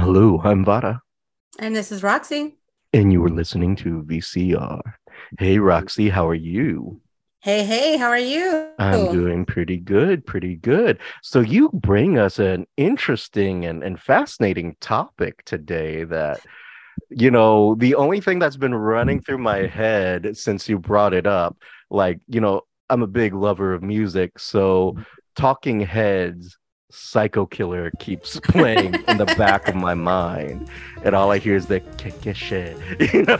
Hello, I'm Vada. And this is Roxy. And you were listening to VCR. Hey, Roxy, how are you? Hey, hey, how are you? I'm doing pretty good, pretty good. So, you bring us an interesting and, and fascinating topic today that, you know, the only thing that's been running through my head since you brought it up, like, you know, I'm a big lover of music. So, Talking Heads Psycho Killer keeps playing in the back of my mind, and all I hear is the shit, you know.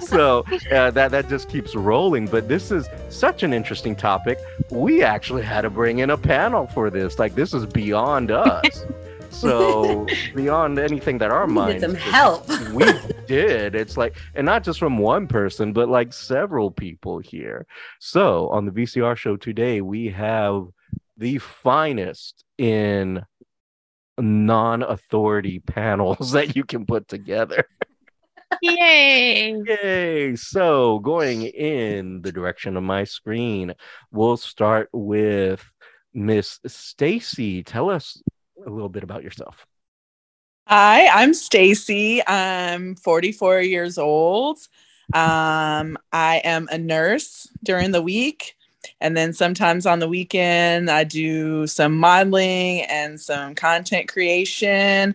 so, so uh, that that just keeps rolling. But this is such an interesting topic. We actually had to bring in a panel for this. Like this is beyond us. so beyond anything that our minds some help we did it's like and not just from one person but like several people here so on the vcr show today we have the finest in non-authority panels that you can put together. Yay! Yay! So, going in the direction of my screen, we'll start with Miss Stacy. Tell us a little bit about yourself. Hi, I'm Stacy. I'm 44 years old. Um, I am a nurse during the week. And then sometimes on the weekend, I do some modeling and some content creation.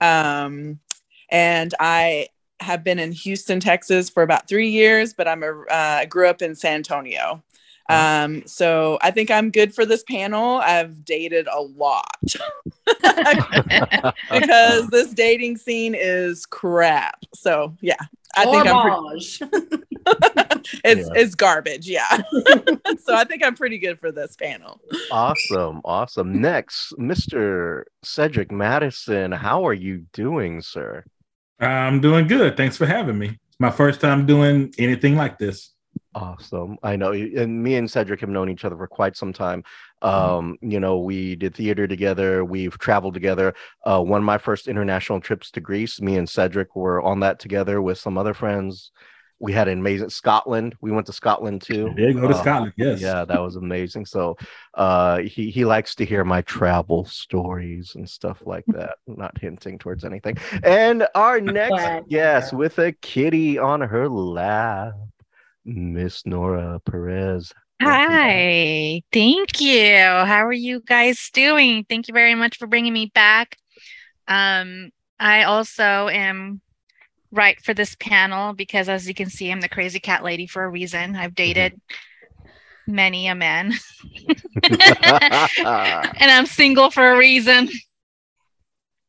Um, and I have been in Houston, Texas for about three years, but I'm a, uh, grew up in San Antonio. Um, so I think I'm good for this panel. I've dated a lot because this dating scene is crap. So yeah, I think I'm pretty- it's yeah. it's garbage, yeah. so I think I'm pretty good for this panel. Awesome, awesome. Next, Mr. Cedric Madison, how are you doing, sir? I'm doing good. Thanks for having me. It's my first time doing anything like this. Awesome. I know. And me and Cedric have known each other for quite some time. Mm-hmm. Um, mm-hmm. you know, we did theater together, we've traveled together. Uh, one of my first international trips to Greece, me and Cedric were on that together with some other friends. We had an amazing Scotland. We went to Scotland too. Yeah, go to uh, Scotland. Yes. Yeah, that was amazing. So uh he he likes to hear my travel stories and stuff like that. Not hinting towards anything. And our next guest with a kitty on her lap. Miss Nora Perez. Hi, thank you. How are you guys doing? Thank you very much for bringing me back. Um, I also am right for this panel because, as you can see, I'm the crazy cat lady for a reason. I've mm-hmm. dated many a man, and I'm single for a reason.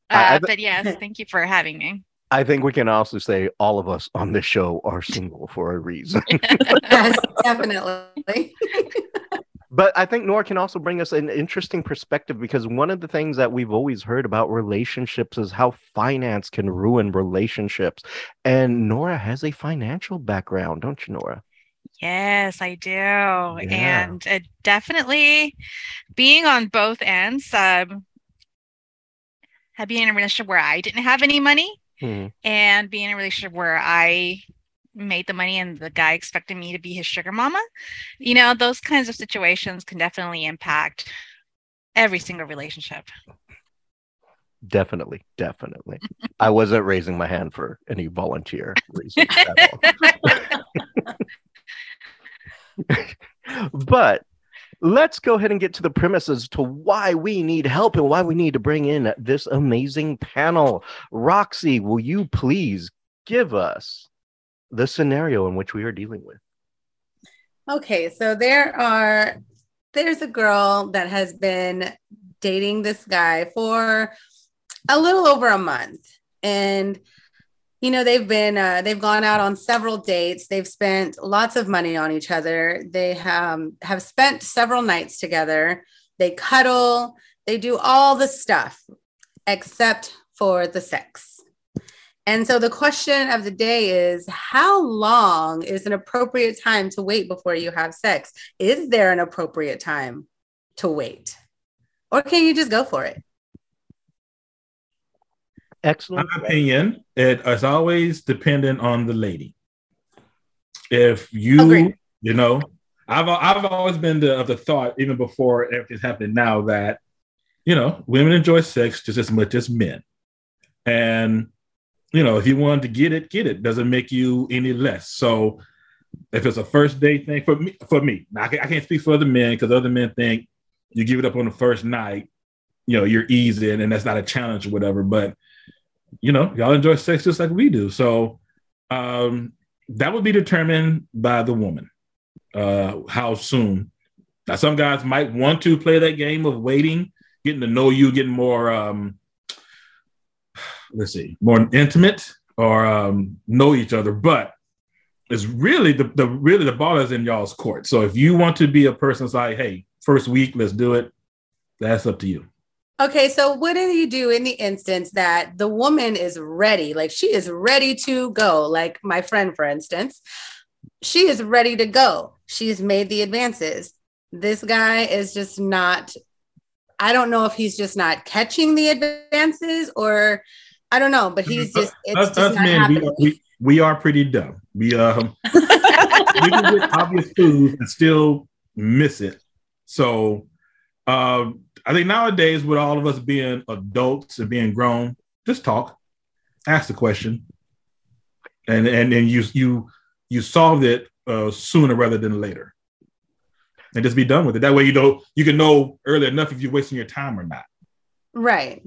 Uh, but yes, thank you for having me. I think we can also say all of us on this show are single for a reason. yes, definitely. but I think Nora can also bring us an interesting perspective because one of the things that we've always heard about relationships is how finance can ruin relationships. And Nora has a financial background, don't you, Nora? Yes, I do. Yeah. And uh, definitely being on both ends, um, being in a relationship where I didn't have any money mm-hmm. and be in a relationship where I made the money and the guy expected me to be his sugar mama. You know, those kinds of situations can definitely impact every single relationship. Definitely, definitely. I wasn't raising my hand for any volunteer reasons but let's go ahead and get to the premises to why we need help and why we need to bring in this amazing panel. Roxy, will you please give us the scenario in which we are dealing with? Okay, so there are there's a girl that has been dating this guy for a little over a month and you know they've been uh, they've gone out on several dates. They've spent lots of money on each other. They have, have spent several nights together. They cuddle. They do all the stuff except for the sex. And so the question of the day is how long is an appropriate time to wait before you have sex? Is there an appropriate time to wait? Or can you just go for it Excellent. My opinion, it is always dependent on the lady. If you, Agreed. you know, I've I've always been the, of the thought, even before everything's happening now, that you know, women enjoy sex just as much as men. And you know, if you wanted to get it, get it. Doesn't make you any less. So if it's a first date thing for me, for me, now, I, can't speak for other men because other men think you give it up on the first night, you know, you're easy and, and that's not a challenge or whatever. But you know, y'all enjoy sex just like we do. So um, that would be determined by the woman. Uh, how soon? Now, some guys might want to play that game of waiting, getting to know you, getting more, um, let's see, more intimate or um, know each other. But it's really the, the really the ball is in y'all's court. So if you want to be a person that's like, hey, first week, let's do it. That's up to you. Okay, so what do you do in the instance that the woman is ready? Like she is ready to go, like my friend, for instance, she is ready to go. She's made the advances. This guy is just not, I don't know if he's just not catching the advances or I don't know, but he's just, it's us, just us not men, happening. We, we, we, are pretty dumb. We, um, we can get obvious clues and still miss it. So, um, I think nowadays, with all of us being adults and being grown, just talk, ask the question, and and then you you you solved it uh, sooner rather than later, and just be done with it. That way, you know you can know early enough if you're wasting your time or not. Right.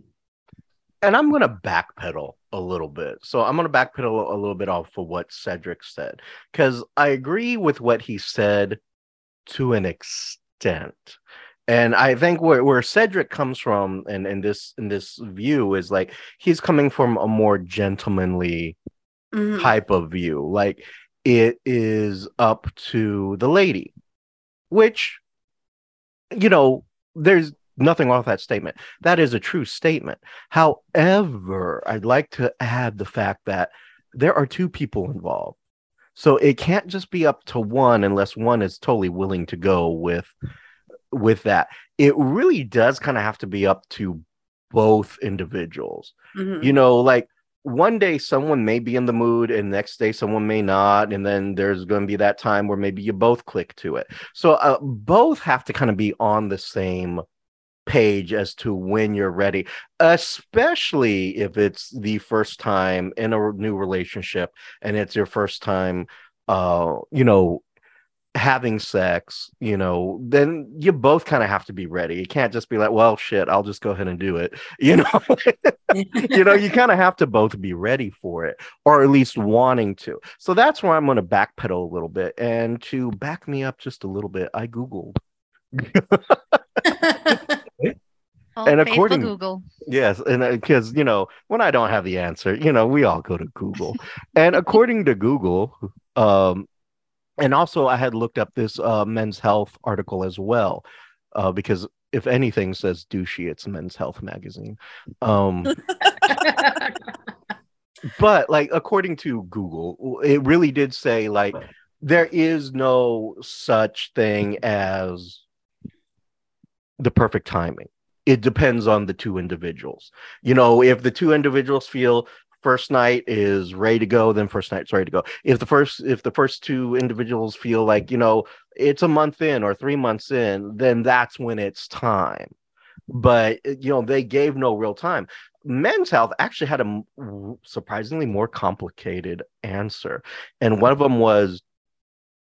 And I'm going to backpedal a little bit. So I'm going to backpedal a little bit off of what Cedric said because I agree with what he said to an extent and I think where, where Cedric comes from and in this in this view is like he's coming from a more gentlemanly mm-hmm. type of view. Like it is up to the lady, which you know, there's nothing with that statement. That is a true statement. However, I'd like to add the fact that there are two people involved. So it can't just be up to one unless one is totally willing to go with with that. It really does kind of have to be up to both individuals. Mm-hmm. You know, like one day someone may be in the mood and next day someone may not and then there's going to be that time where maybe you both click to it so uh, both have to kind of be on the same page as to when you're ready especially if it's the first time in a new relationship and it's your first time uh you know having sex, you know, then you both kind of have to be ready. You can't just be like, well, shit, I'll just go ahead and do it. You know, you know, you kind of have to both be ready for it or at least wanting to. So that's where I'm going to backpedal a little bit. And to back me up just a little bit, I Googled. Oh, and according Google, yes, and because uh, you know when I don't have the answer, you know we all go to Google, and according to Google, um, and also I had looked up this uh, Men's Health article as well, uh, because if anything says douchey, it's Men's Health magazine. Um, but like according to Google, it really did say like there is no such thing as the perfect timing. It depends on the two individuals. You know, if the two individuals feel first night is ready to go, then first night's ready to go. If the first if the first two individuals feel like, you know, it's a month in or 3 months in, then that's when it's time. But eh, you know, they gave no real time. Men's Health actually had a surprisingly more complicated answer. And one of them was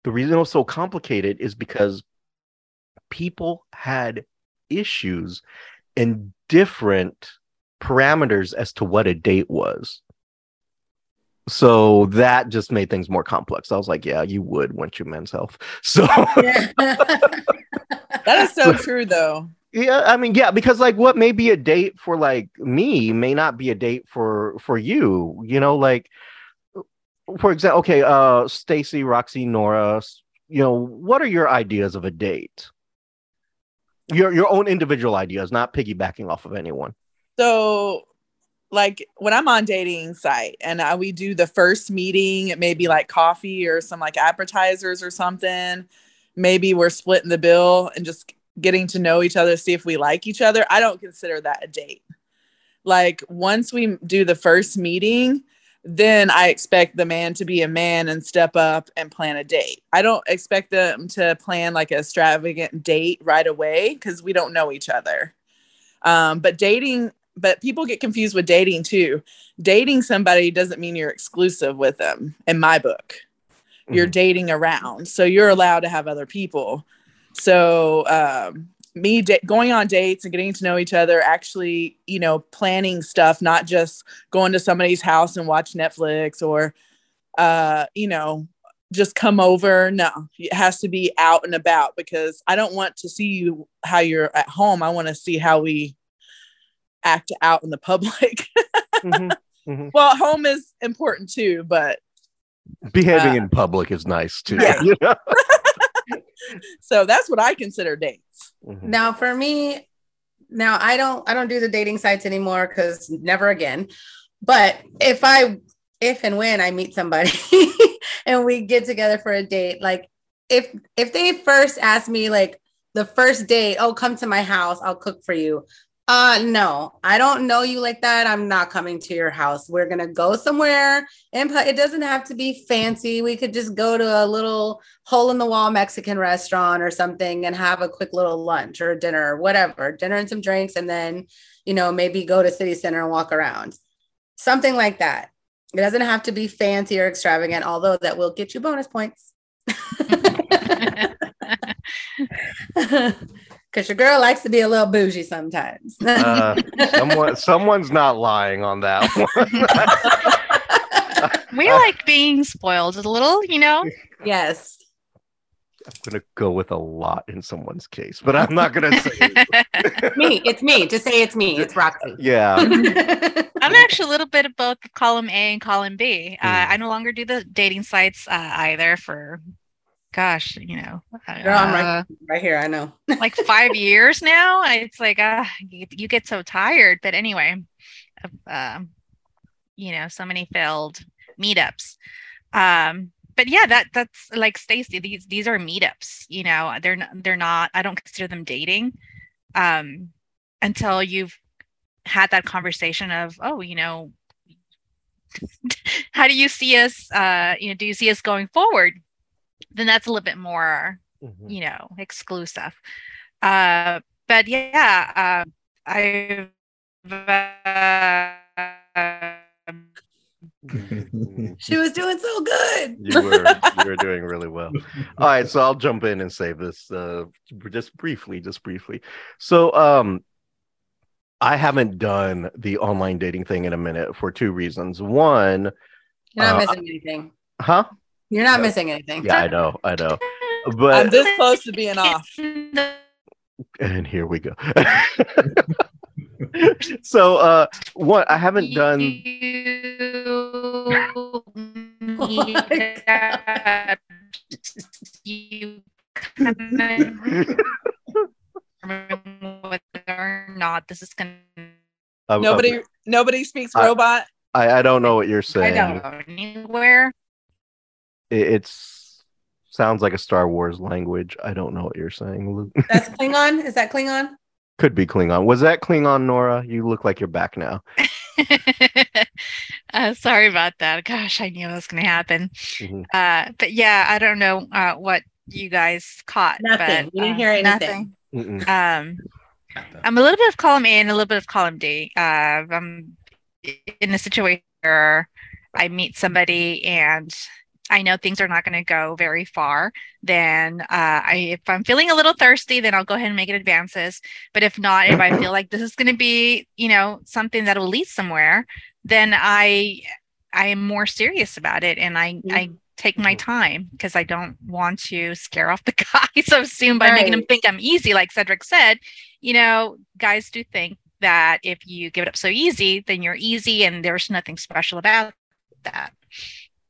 the reason it was so complicated is because people had issues in different parameters as to what a date was. So that just made things more complex. I was like, yeah, you would want your men's health. So that is so true though. Yeah, I mean, yeah, because like what may be a date for like me may not be a date for for you. You know, like for example, okay, uh Stacy, Roxy, Nora, you know, what are your ideas of a date? Your your own individual ideas, not piggybacking off of anyone. So like when I'm on dating site and I, we do the first meeting, it may be like coffee or some like appetizers or something. Maybe we're splitting the bill and just getting to know each other, see if we like each other. I don't consider that a date. Like once we do the first meeting, then I expect the man to be a man and step up and plan a date. I don't expect them to plan like a extravagant date right away because we don't know each other. Um, but dating but people get confused with dating too. Dating somebody doesn't mean you're exclusive with them in my book. Mm-hmm. You're dating around. So you're allowed to have other people. So um, me da- going on dates and getting to know each other, actually, you know, planning stuff, not just going to somebody's house and watch Netflix or, uh, you know, just come over. No, it has to be out and about because I don't want to see you how you're at home. I want to see how we act out in the public. mm-hmm, mm-hmm. Well, home is important too, but behaving uh, in public is nice too. Yeah. You know? so that's what I consider dates. Mm-hmm. Now, for me, now I don't I don't do the dating sites anymore because never again. But if I if and when I meet somebody and we get together for a date, like if if they first ask me like the first date, oh come to my house, I'll cook for you. Uh no, I don't know you like that. I'm not coming to your house. We're gonna go somewhere and it doesn't have to be fancy. We could just go to a little hole in the wall Mexican restaurant or something and have a quick little lunch or dinner or whatever, dinner and some drinks, and then you know, maybe go to city center and walk around. Something like that. It doesn't have to be fancy or extravagant, although that will get you bonus points. because your girl likes to be a little bougie sometimes. uh, someone, someone's not lying on that one. we like being spoiled a little, you know. Yes. I'm gonna go with a lot in someone's case, but I'm not gonna say it. me. It's me. Just say it's me. It's Roxy. Yeah. I'm actually a little bit of both column A and column B. Uh, mm. I no longer do the dating sites uh, either for gosh, you know, Girl, I'm right, uh, right here. I know. like five years now. It's like, uh, you, you get so tired. But anyway, uh, you know, so many failed meetups. Um, but yeah, that that's like Stacy. These these are meetups. You know, they're not, they're not. I don't consider them dating. Um, until you've had that conversation of, oh, you know, how do you see us? Uh, you know, do you see us going forward? Then that's a little bit more, mm-hmm. you know, exclusive. Uh, but yeah, uh, I've. Uh, she was doing so good. you were you were doing really well. All right, so I'll jump in and say this uh, just briefly, just briefly. So um I haven't done the online dating thing in a minute for two reasons. One, you're not uh, missing anything. Huh? You're not missing anything. Yeah, I know, I know. But I'm this close to being off. And here we go. so uh what I haven't done you whether or not this is gonna nobody um, nobody speaks robot. I, I don't know what you're saying. I don't go anywhere it, it's sounds like a Star Wars language. I don't know what you're saying, Luke. That's Klingon. Is that Klingon? Could be Klingon. Was that Klingon, Nora? You look like you're back now. uh, sorry about that. Gosh, I knew it was going to happen. Mm-hmm. Uh, but yeah, I don't know uh, what you guys caught. Nothing. But, we didn't hear anything. Um, I'm a little bit of column A and a little bit of column D. Uh, I'm in a situation where I meet somebody and I know things are not going to go very far, then uh, I, if I'm feeling a little thirsty, then I'll go ahead and make it advances. But if not, if I feel like this is going to be, you know, something that will lead somewhere, then I I am more serious about it, and I mm-hmm. I take my time because I don't want to scare off the guy so soon by right. making him think I'm easy. Like Cedric said, you know, guys do think that if you give it up so easy, then you're easy, and there's nothing special about that.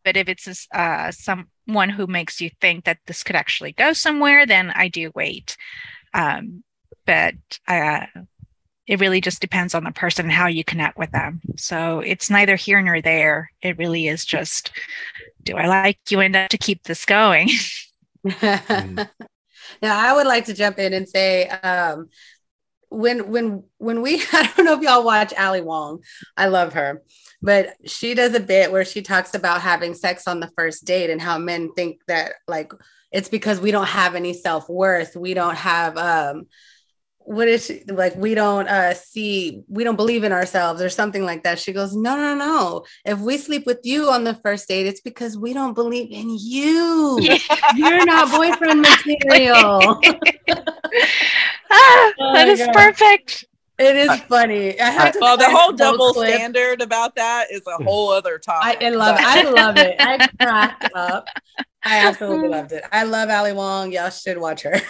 But if it's uh, someone who makes you think that this could actually go somewhere, then I do wait. Um, but uh, it really just depends on the person and how you connect with them. So it's neither here nor there. It really is just, do I like you enough to keep this going? now, I would like to jump in and say, um, when when when we I don't know if y'all watch Ali Wong. I love her but she does a bit where she talks about having sex on the first date and how men think that like it's because we don't have any self-worth. We don't have um what is she like we don't uh see we don't believe in ourselves or something like that. She goes no no no if we sleep with you on the first date it's because we don't believe in you. You're not boyfriend material. Ah, oh that is God. perfect it is funny. I well, the whole double clip. standard about that is a hmm. whole other topic. I, I love it. I love it. I cracked up. I absolutely loved it. I love Ali Wong. Y'all should watch her.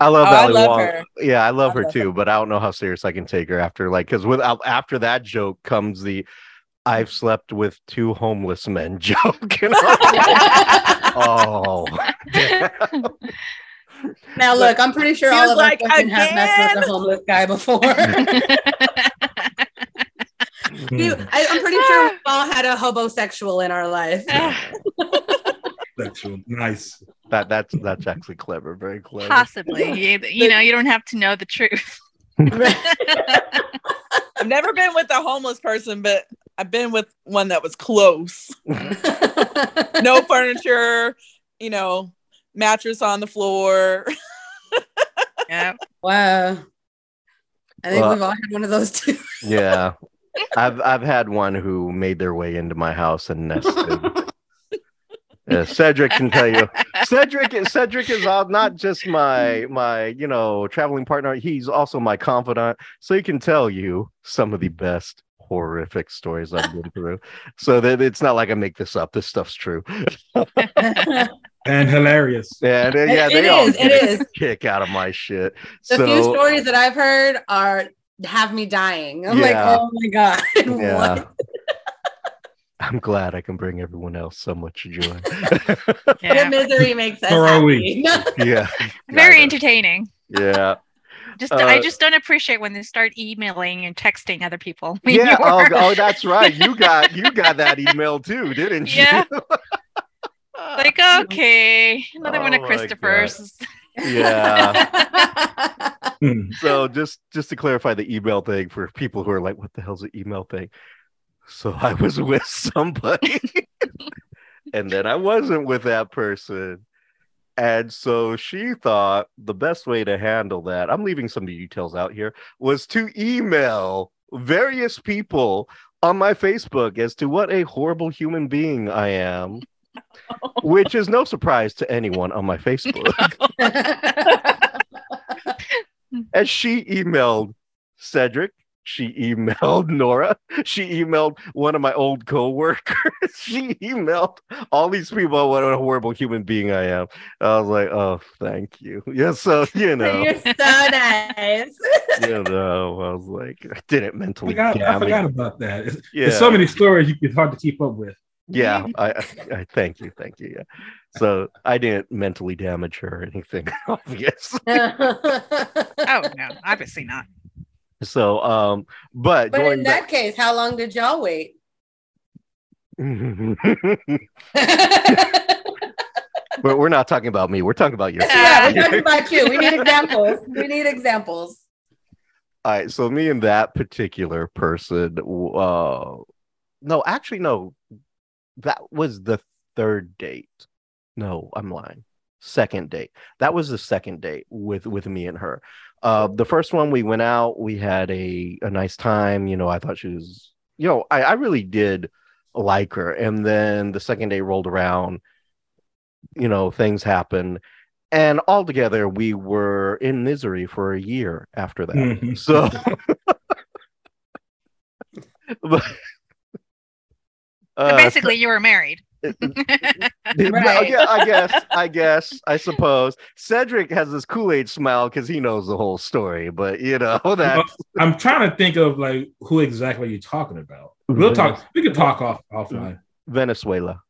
I love oh, Ali I love Wong. Her. Yeah, I love I her love too, her. but I don't know how serious I can take her after like because without after that joke comes the I've slept with two homeless men joke. oh. Now look, I'm pretty sure all of like, us have messed with a homeless guy before. you, I, am pretty sure we've all had a hobosexual in our life. Ah. Sexual, nice. That that's that's actually clever, very clever. Possibly, you, you know, you don't have to know the truth. I've never been with a homeless person, but I've been with one that was close. no furniture, you know, mattress on the floor. yeah. Wow. I think well, we've all had one of those too. yeah. I've I've had one who made their way into my house and nested. yeah, Cedric can tell you. Cedric Cedric is not just my my you know traveling partner. He's also my confidant, so he can tell you some of the best horrific stories I've been through. So that it's not like I make this up. This stuff's true and hilarious. Yeah, they, yeah, they all is, it is. kick out of my shit. The so, few stories that I've heard are have me dying. I'm yeah. like, oh my god, yeah. I'm glad I can bring everyone else so much joy. yeah. The misery makes us happy. yeah, very entertaining. Yeah. Just, uh, I just don't appreciate when they start emailing and texting other people. Yeah. Oh, oh, that's right. You got you got that email too, didn't you? Yeah like, okay, another oh one of Christopher's. Yeah. Hmm. so just just to clarify the email thing for people who are like, what the hell's an email thing? So I was with somebody and then I wasn't with that person. And so she thought the best way to handle that, I'm leaving some details out here, was to email various people on my Facebook as to what a horrible human being I am which is no surprise to anyone on my Facebook. As she emailed Cedric, she emailed Nora, she emailed one of my old co-workers, she emailed all these people what a horrible human being I am. I was like, oh, thank you. Yeah, so you know, you're so nice. you know, I was like, I didn't mentally. I forgot, I forgot about that. It's, yeah. There's so many stories it's hard to keep up with yeah I, I, thank you thank you yeah. So i didn't mentally damage her or anything obvious. Oh no obviously not. So um but, but in that case how long did y'all wait? But we're not talking about me we're talking about you yeah we're talking about you. We need examples we need examples. All right so me and that particular person uh no actually no that was the third date. No, I'm lying. Second date. That was the second date with with me and her. Uh, the first one we went out. We had a a nice time. You know, I thought she was. You know, I I really did like her. And then the second day rolled around. You know, things happened. And altogether, we were in misery for a year after that. Mm-hmm. So, but uh, basically, you were married. right. yeah, I guess, I guess, I suppose. Cedric has this Kool Aid smile because he knows the whole story, but you know that. I'm trying to think of like who exactly you're talking about. We'll talk. We can talk off offline. Venezuela.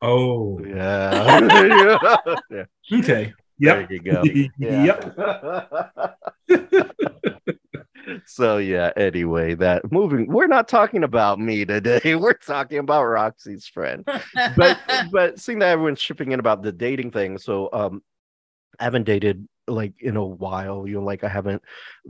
Oh yeah. yeah. Okay. Yep. There you go. yep so yeah anyway that moving we're not talking about me today. We're talking about roxy's friend. But but seeing that everyone's shipping in about the dating thing so um i haven't dated like in a while. You know like i haven't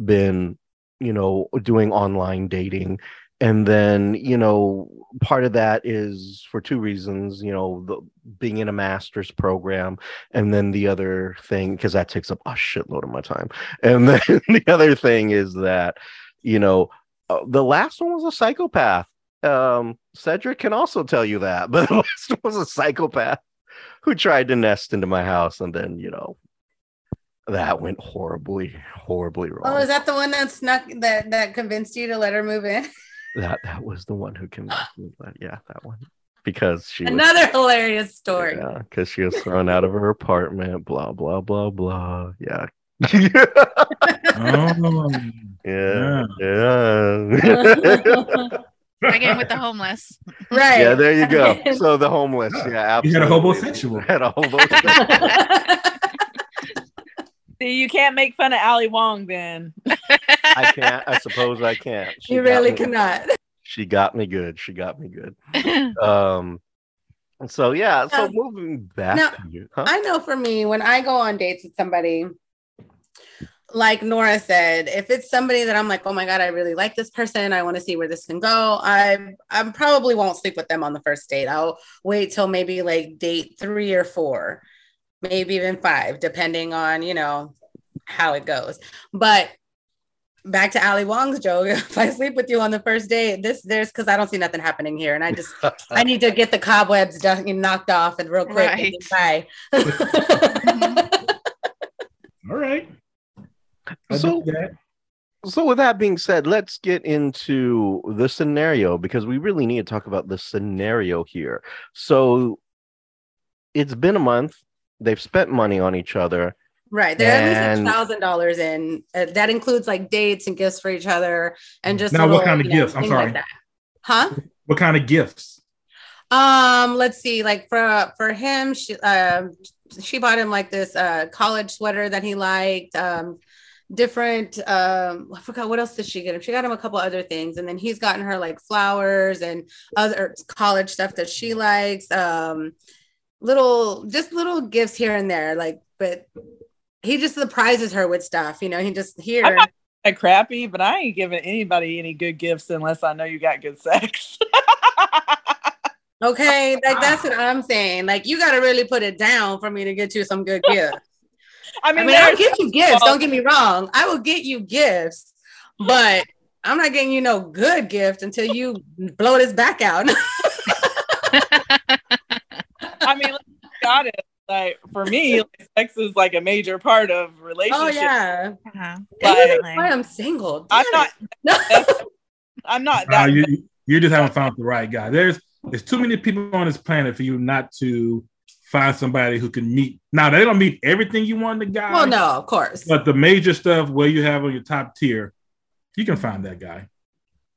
been you know doing online dating and then you know part of that is for two reasons you know the, being in a master's program and then the other thing because that takes up a shitload of my time. And then the other thing is that you know uh, the last one was a psychopath. Um cedric can also tell you that but the last one was a psychopath who tried to nest into my house and then you know that went horribly horribly wrong oh is that the one that snuck that that convinced you to let her move in that that was the one who convinced me but yeah that one because she another was, hilarious story yeah because she was thrown out of her apartment blah blah blah blah yeah oh, yeah yeah Again with the homeless. Right. Yeah, there you go. So the homeless. Yeah, absolutely. You had a homosexual. Had a homosexual. See, you can't make fun of Ali Wong then. I can't. I suppose I can't. She you really me, cannot. She got me good. She got me good. um. So yeah. So moving back. Now, you, huh? I know for me, when I go on dates with somebody, like Nora said, if it's somebody that I'm like, oh my god, I really like this person, I want to see where this can go. I I probably won't sleep with them on the first date. I'll wait till maybe like date three or four maybe even five, depending on, you know, how it goes. But back to Ali Wong's joke, if I sleep with you on the first day, this there's because I don't see nothing happening here. And I just I need to get the cobwebs done, knocked off and real quick. Right. Bye. All right. so, so with that being said, let's get into the scenario because we really need to talk about the scenario here. So it's been a month they've spent money on each other. Right. They're and... at least a thousand dollars in. Uh, that includes like dates and gifts for each other and just now little, what kind of gifts? Know, I'm sorry. Like huh? What kind of gifts? Um, let's see. Like for for him, she uh, she bought him like this uh college sweater that he liked. Um different um I forgot what else did she get him? She got him a couple other things and then he's gotten her like flowers and other college stuff that she likes. Um little just little gifts here and there like but he just surprises her with stuff you know he just here. I'm not crappy but i ain't giving anybody any good gifts unless i know you got good sex. Okay like that's what i'm saying. Like you got to really put it down for me to get you some good gifts. I mean, I mean i'll get you gifts don't get me wrong. I will get you gifts but i'm not getting you no good gift until you blow this back out I mean, got it. Like for me, like, sex is like a major part of relationship. Oh yeah, uh-huh. that's why I'm single. Damn I'm not. I'm not that. Uh, you, you just haven't found the right guy. There's there's too many people on this planet for you not to find somebody who can meet. Now they don't meet everything you want in the guy. Well, no, of course. But the major stuff where you have on your top tier, you can find that guy.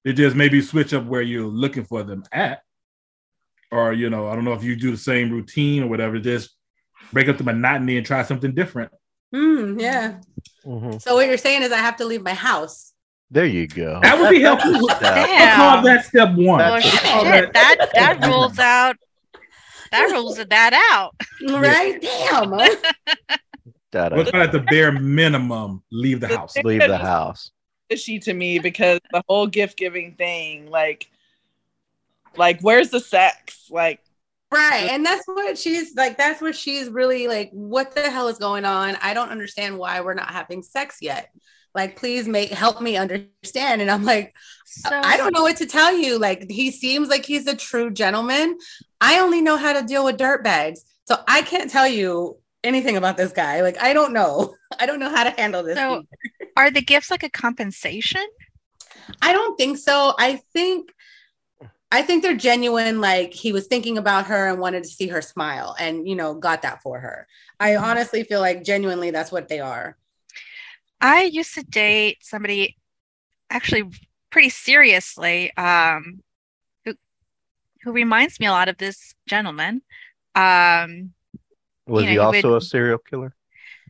It just maybe switch up where you're looking for them at or you know, I don't know if you do the same routine or whatever. Just break up the monotony and try something different. Mm, yeah. Mm-hmm. So what you're saying is I have to leave my house. There you go. That would be helpful. I'll call that step one. Oh, shit. That, that, that rules out. That rules that out. Right? Damn. What's at the bare minimum? Leave the house. Leave the house. She to me because the whole gift giving thing, like like, where's the sex? Like, right. And that's what she's like, that's what she's really like, what the hell is going on? I don't understand why we're not having sex yet. Like, please make help me understand. And I'm like, so, I don't know what to tell you. Like, he seems like he's a true gentleman. I only know how to deal with dirt bags. So I can't tell you anything about this guy. Like, I don't know. I don't know how to handle this. So, are the gifts like a compensation? I don't think so. I think I think they're genuine. Like he was thinking about her and wanted to see her smile and, you know, got that for her. I mm-hmm. honestly feel like genuinely that's what they are. I used to date somebody actually pretty seriously um, who, who reminds me a lot of this gentleman. Um, was you know, he also would, a serial killer?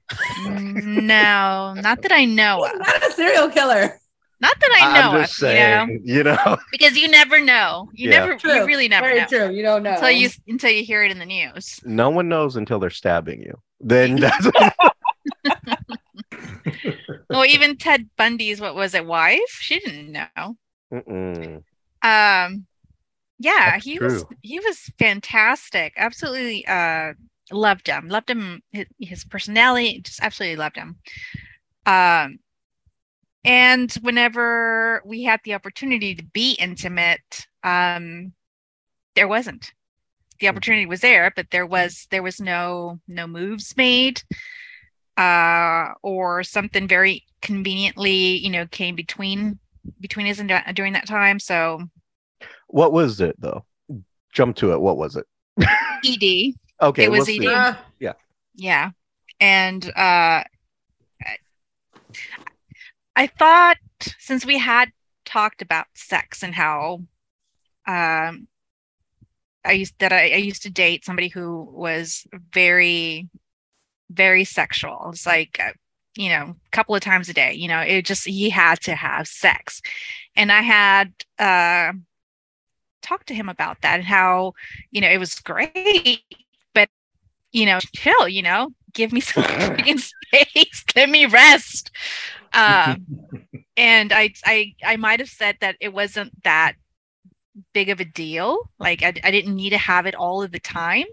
No, not that I know. He's not a serial killer. Not that I know. I'm just of, saying, you know, you know, because you never know. You yeah. never, true. you really never Very know. true. You don't know until you until you hear it in the news. No one knows until they're stabbing you. Then that's. well, even Ted Bundy's what was it, wife? She didn't know. Mm-mm. Um, yeah, That's he true. was he was fantastic. Absolutely, uh, loved him. Loved him. His, his personality, just absolutely loved him. Um, and whenever we had the opportunity to be intimate, um, there wasn't. The Hmm. opportunity was there, but there was there was no no moves made, uh, or something very conveniently, you know, came between between us and during that time. So What was it though? Jump to it. What was it? ED, Okay, It was we'll ED. see. Uh, yeah, and uh, I- thought since we had talked about sex and how um I used that I, I used to date somebody who was very very sexual. It's like uh, you know, a couple of times a day, you know, it just he had to have sex. And I had uh talked to him about that and how, you know, it was great, but you know, chill, you know, give me some freaking space, let me rest. Um and I I I might have said that it wasn't that big of a deal. Like I, I didn't need to have it all of the time.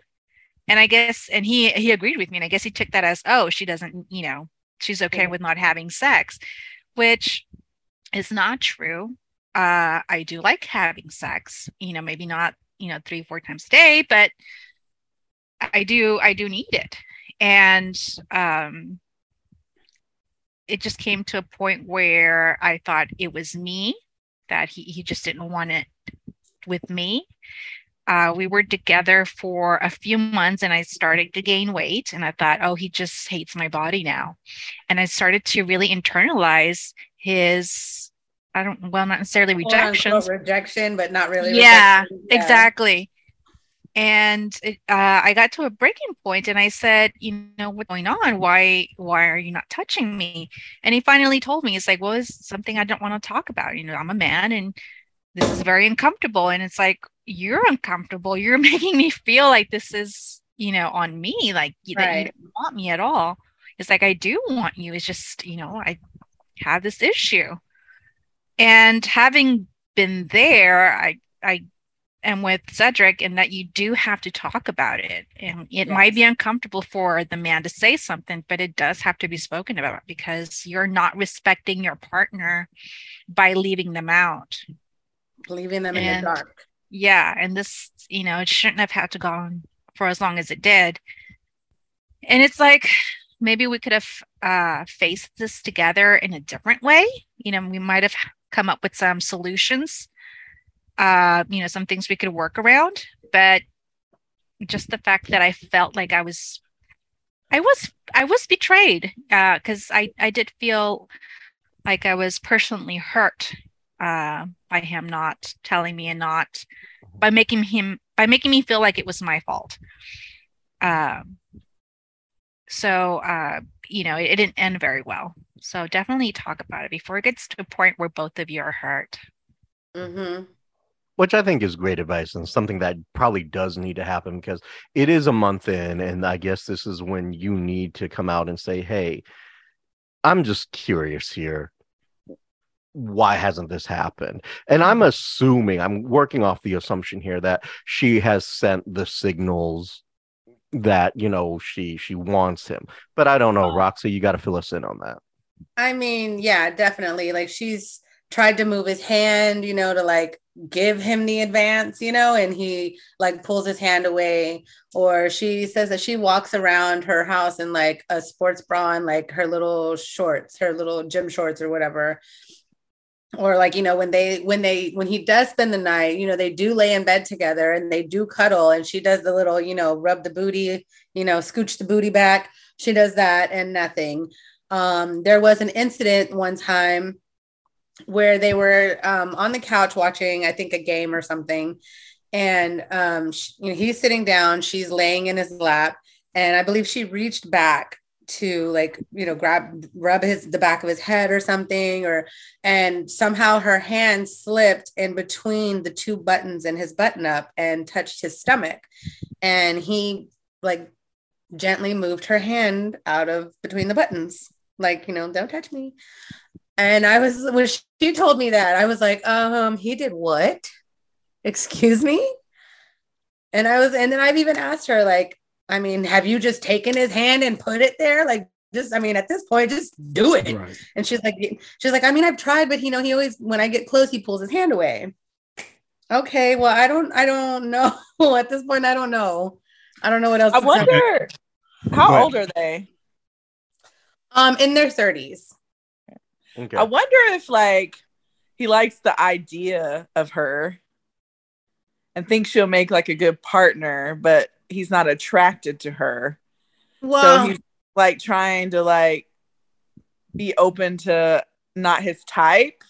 And I guess and he he agreed with me. And I guess he took that as, oh, she doesn't, you know, she's okay Yeah. with not having sex, which is not true. Uh I do like having sex, you know, maybe not, you know, three, four times a day, but I do I do need it. And um it just came to a point where I thought it was me that he, he just didn't want it with me. Uh, we were together for a few months and I started to gain weight. And I thought, oh, he just hates my body now. And I started to really internalize his, I don't, well, not necessarily unquote, rejection, but not really. Yeah, rejection. Exactly. And it, uh, I got to a breaking point and I said, you know, what's going on? Why, why are you not touching me? And he finally told me, it's like, well, it's something I don't want to talk about. You know, I'm a man and this is very uncomfortable. And it's like, you're uncomfortable. You're making me feel like this is, you know, on me, like you- that you don't want me at all. It's like, I do want you. It's just, you know, I have this issue. And having been there, I, I am with Cedric in that you do have to talk about it. And it might be uncomfortable for the man to say something, but it does have to be spoken about because you're not respecting your partner by leaving them out. leaving them in the dark. Yeah. And this, you know, it shouldn't have had to go on for as long as it did. And it's like maybe we could have uh, faced this together in a different way. You know, we might have come up with some solutions, uh, you know, some things we could work around. But just the fact that I felt like I was, I was, I was betrayed because I, I did feel like I was personally hurt uh, by him not telling me and not by making him by making me feel like it was my fault. Um, so uh, you know, it, it didn't end very well. So definitely talk about it before it gets to a point where both of you are hurt. hmm which I think is great advice and something that probably does need to happen because it is a month in, and I guess this is when you need to come out and say, "Hey, I'm just curious here. Why hasn't this happened?" And I'm assuming, I'm working off the assumption here that she has sent the signals that you know she she wants him, but I don't know, Roxy. You got to fill us in on that. I mean, yeah, definitely. Like she's tried to move his hand, you know, to like give him the advance, you know, and he like pulls his hand away. Or she says that she walks around her house in like a sports bra and like her little shorts, her little gym shorts or whatever. Or like, you know, when they when they when he does spend the night, you know, they do lay in bed together and they do cuddle and she does the little, you know, rub the booty, you know, scooch the booty back. She does that and nothing. Um, there was an incident one time where they were um, on the couch watching, I think, a game or something. And um, sh you know, he's sitting down, she's laying in his lap, and I believe she reached back to like you know grab rub his the back of his head or something or and somehow her hand slipped in between the two buttons in his button up and touched his stomach and he like gently moved her hand out of between the buttons like you know don't touch me And I was when she told me that, I was like, um, he did what? Excuse me? And I was, and then I've even asked her, like, I mean, have you just taken his hand and put it there? Like, just, I mean, at this point, just do it. Right. And she's like, she's like, I mean, I've tried, but you know, he always, when I get close, he pulls his hand away. Okay, well, I don't, I don't know. at this point, I don't know. I don't know what else. I wonder, how old are they? Um, in their thirties. Okay. I wonder if like he likes the idea of her and thinks she'll make like a good partner, but he's not attracted to her. Well, so he's like trying to like be open to not his type.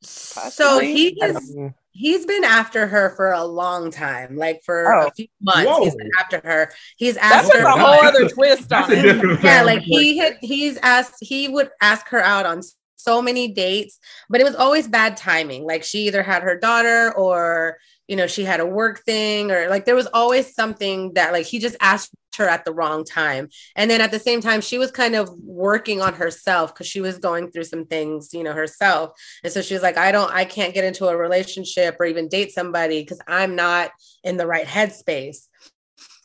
Possibly. So he is he's been after her for a long time, like for oh. a few months. Whoa. He's been after her. He's asked that's her. a whole other twist on it. Yeah, like he had he's asked he would ask her out on so many dates, but it was always bad timing. Like she either had her daughter or you know she had a work thing or like there was always something that like he just asked her at the wrong time. And then at the same time she was kind of working on herself because she was going through some things you know herself. And so she was like i don't i can't get into a relationship or even date somebody because i'm not in the right headspace.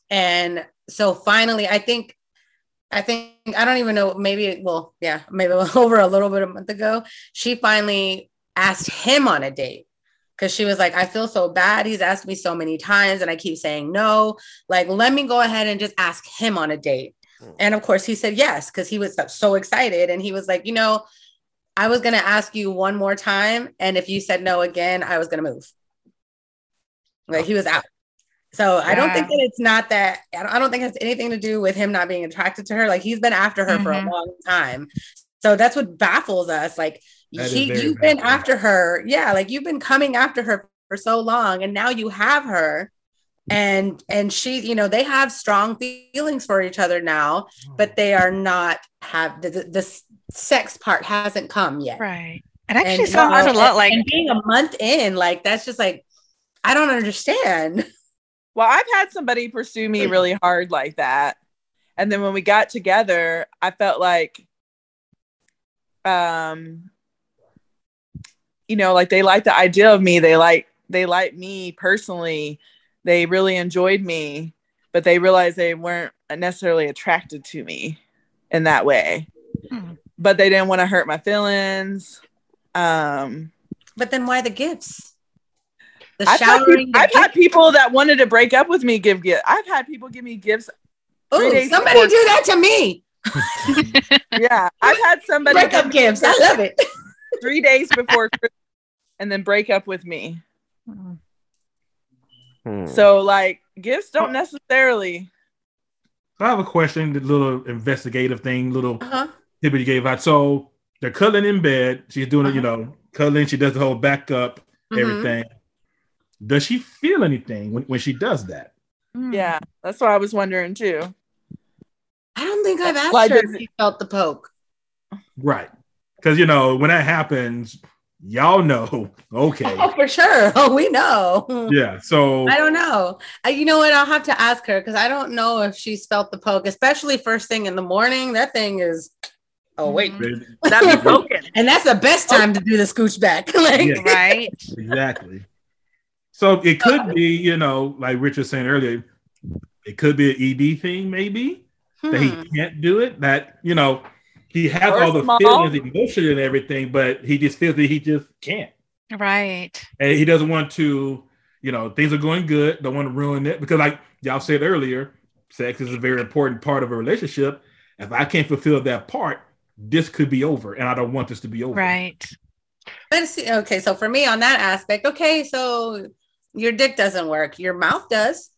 And so finally i think I think I don't even know. Maybe well, yeah, maybe over a little bit a month ago, she finally asked him on a date because she was like, I feel so bad. He's asked me so many times and I keep saying no. Like, let me go ahead and just ask him on a date. Hmm. And of course, he said yes because he was so excited. And he was like, you know, I was going to ask you one more time. And if you said no again, I was going to move. Like, he was out. So yeah. I don't think that it's not that, I don't think it has anything to do with him not being attracted to her. Like, he's been after her mm-hmm. for a mm-hmm. long time. So that's what baffles us. Like, he, you've been after her. Yeah, like you've been coming after her for so long, and now you have her. And and she, you know, they have strong feelings for each other now, but they are not have the, the, the sex part hasn't come yet. Right. It actually and, sounds a lot like and being a month in, like that's just like I don't understand. Well, I've had somebody pursue me really hard like that. And then when we got together, I felt like um you know, like they like the idea of me. They like they like me personally. They really enjoyed me, but they realized they weren't necessarily attracted to me in that way. Hmm. But they didn't want to hurt my feelings. Um, but then why the gifts? The I've showering. Had, I've had people that wanted to break up with me give gifts. I've had people give me gifts. Oh, somebody before. do that to me. yeah, I've had somebody break up gifts. I love it three days before and then break up with me. Hmm. So like gifts don't necessarily. I have a question, the little investigative thing, little uh-huh. tip you gave out. So they're cuddling in bed. She's doing uh-huh. it, you uh-huh. know, cuddling. She does the whole back up, mm-hmm. everything. Does she feel anything when, when she does that? Hmm. Yeah, that's what I was wondering too. I don't think I've asked her if she felt the poke. Right. Because you know when that happens, y'all know. Okay. Oh, for sure. Oh, we know. Yeah. So I don't know. Uh, you know what? I'll have to ask her because I don't know if she's felt the poke, especially first thing in the morning. That thing is. Oh wait, mm-hmm. that'd be broken. and that's the best time to do the scooch back, like yeah. right? Exactly. So it could be, you know, like Richard saying earlier, it could be an ED thing, maybe hmm. that he hmm. can't do it. That you know, he has all the small. feelings, emotion, and everything, but he just feels that he just can't. Right. And he doesn't want to, you know, things are going good. Don't want to ruin it because, like y'all said earlier, sex is a very important part of a relationship. If I can't fulfill that part, this could be over, and I don't want this to be over. Right. But see, okay, so for me on that aspect, okay, so your dick doesn't work, your mouth does.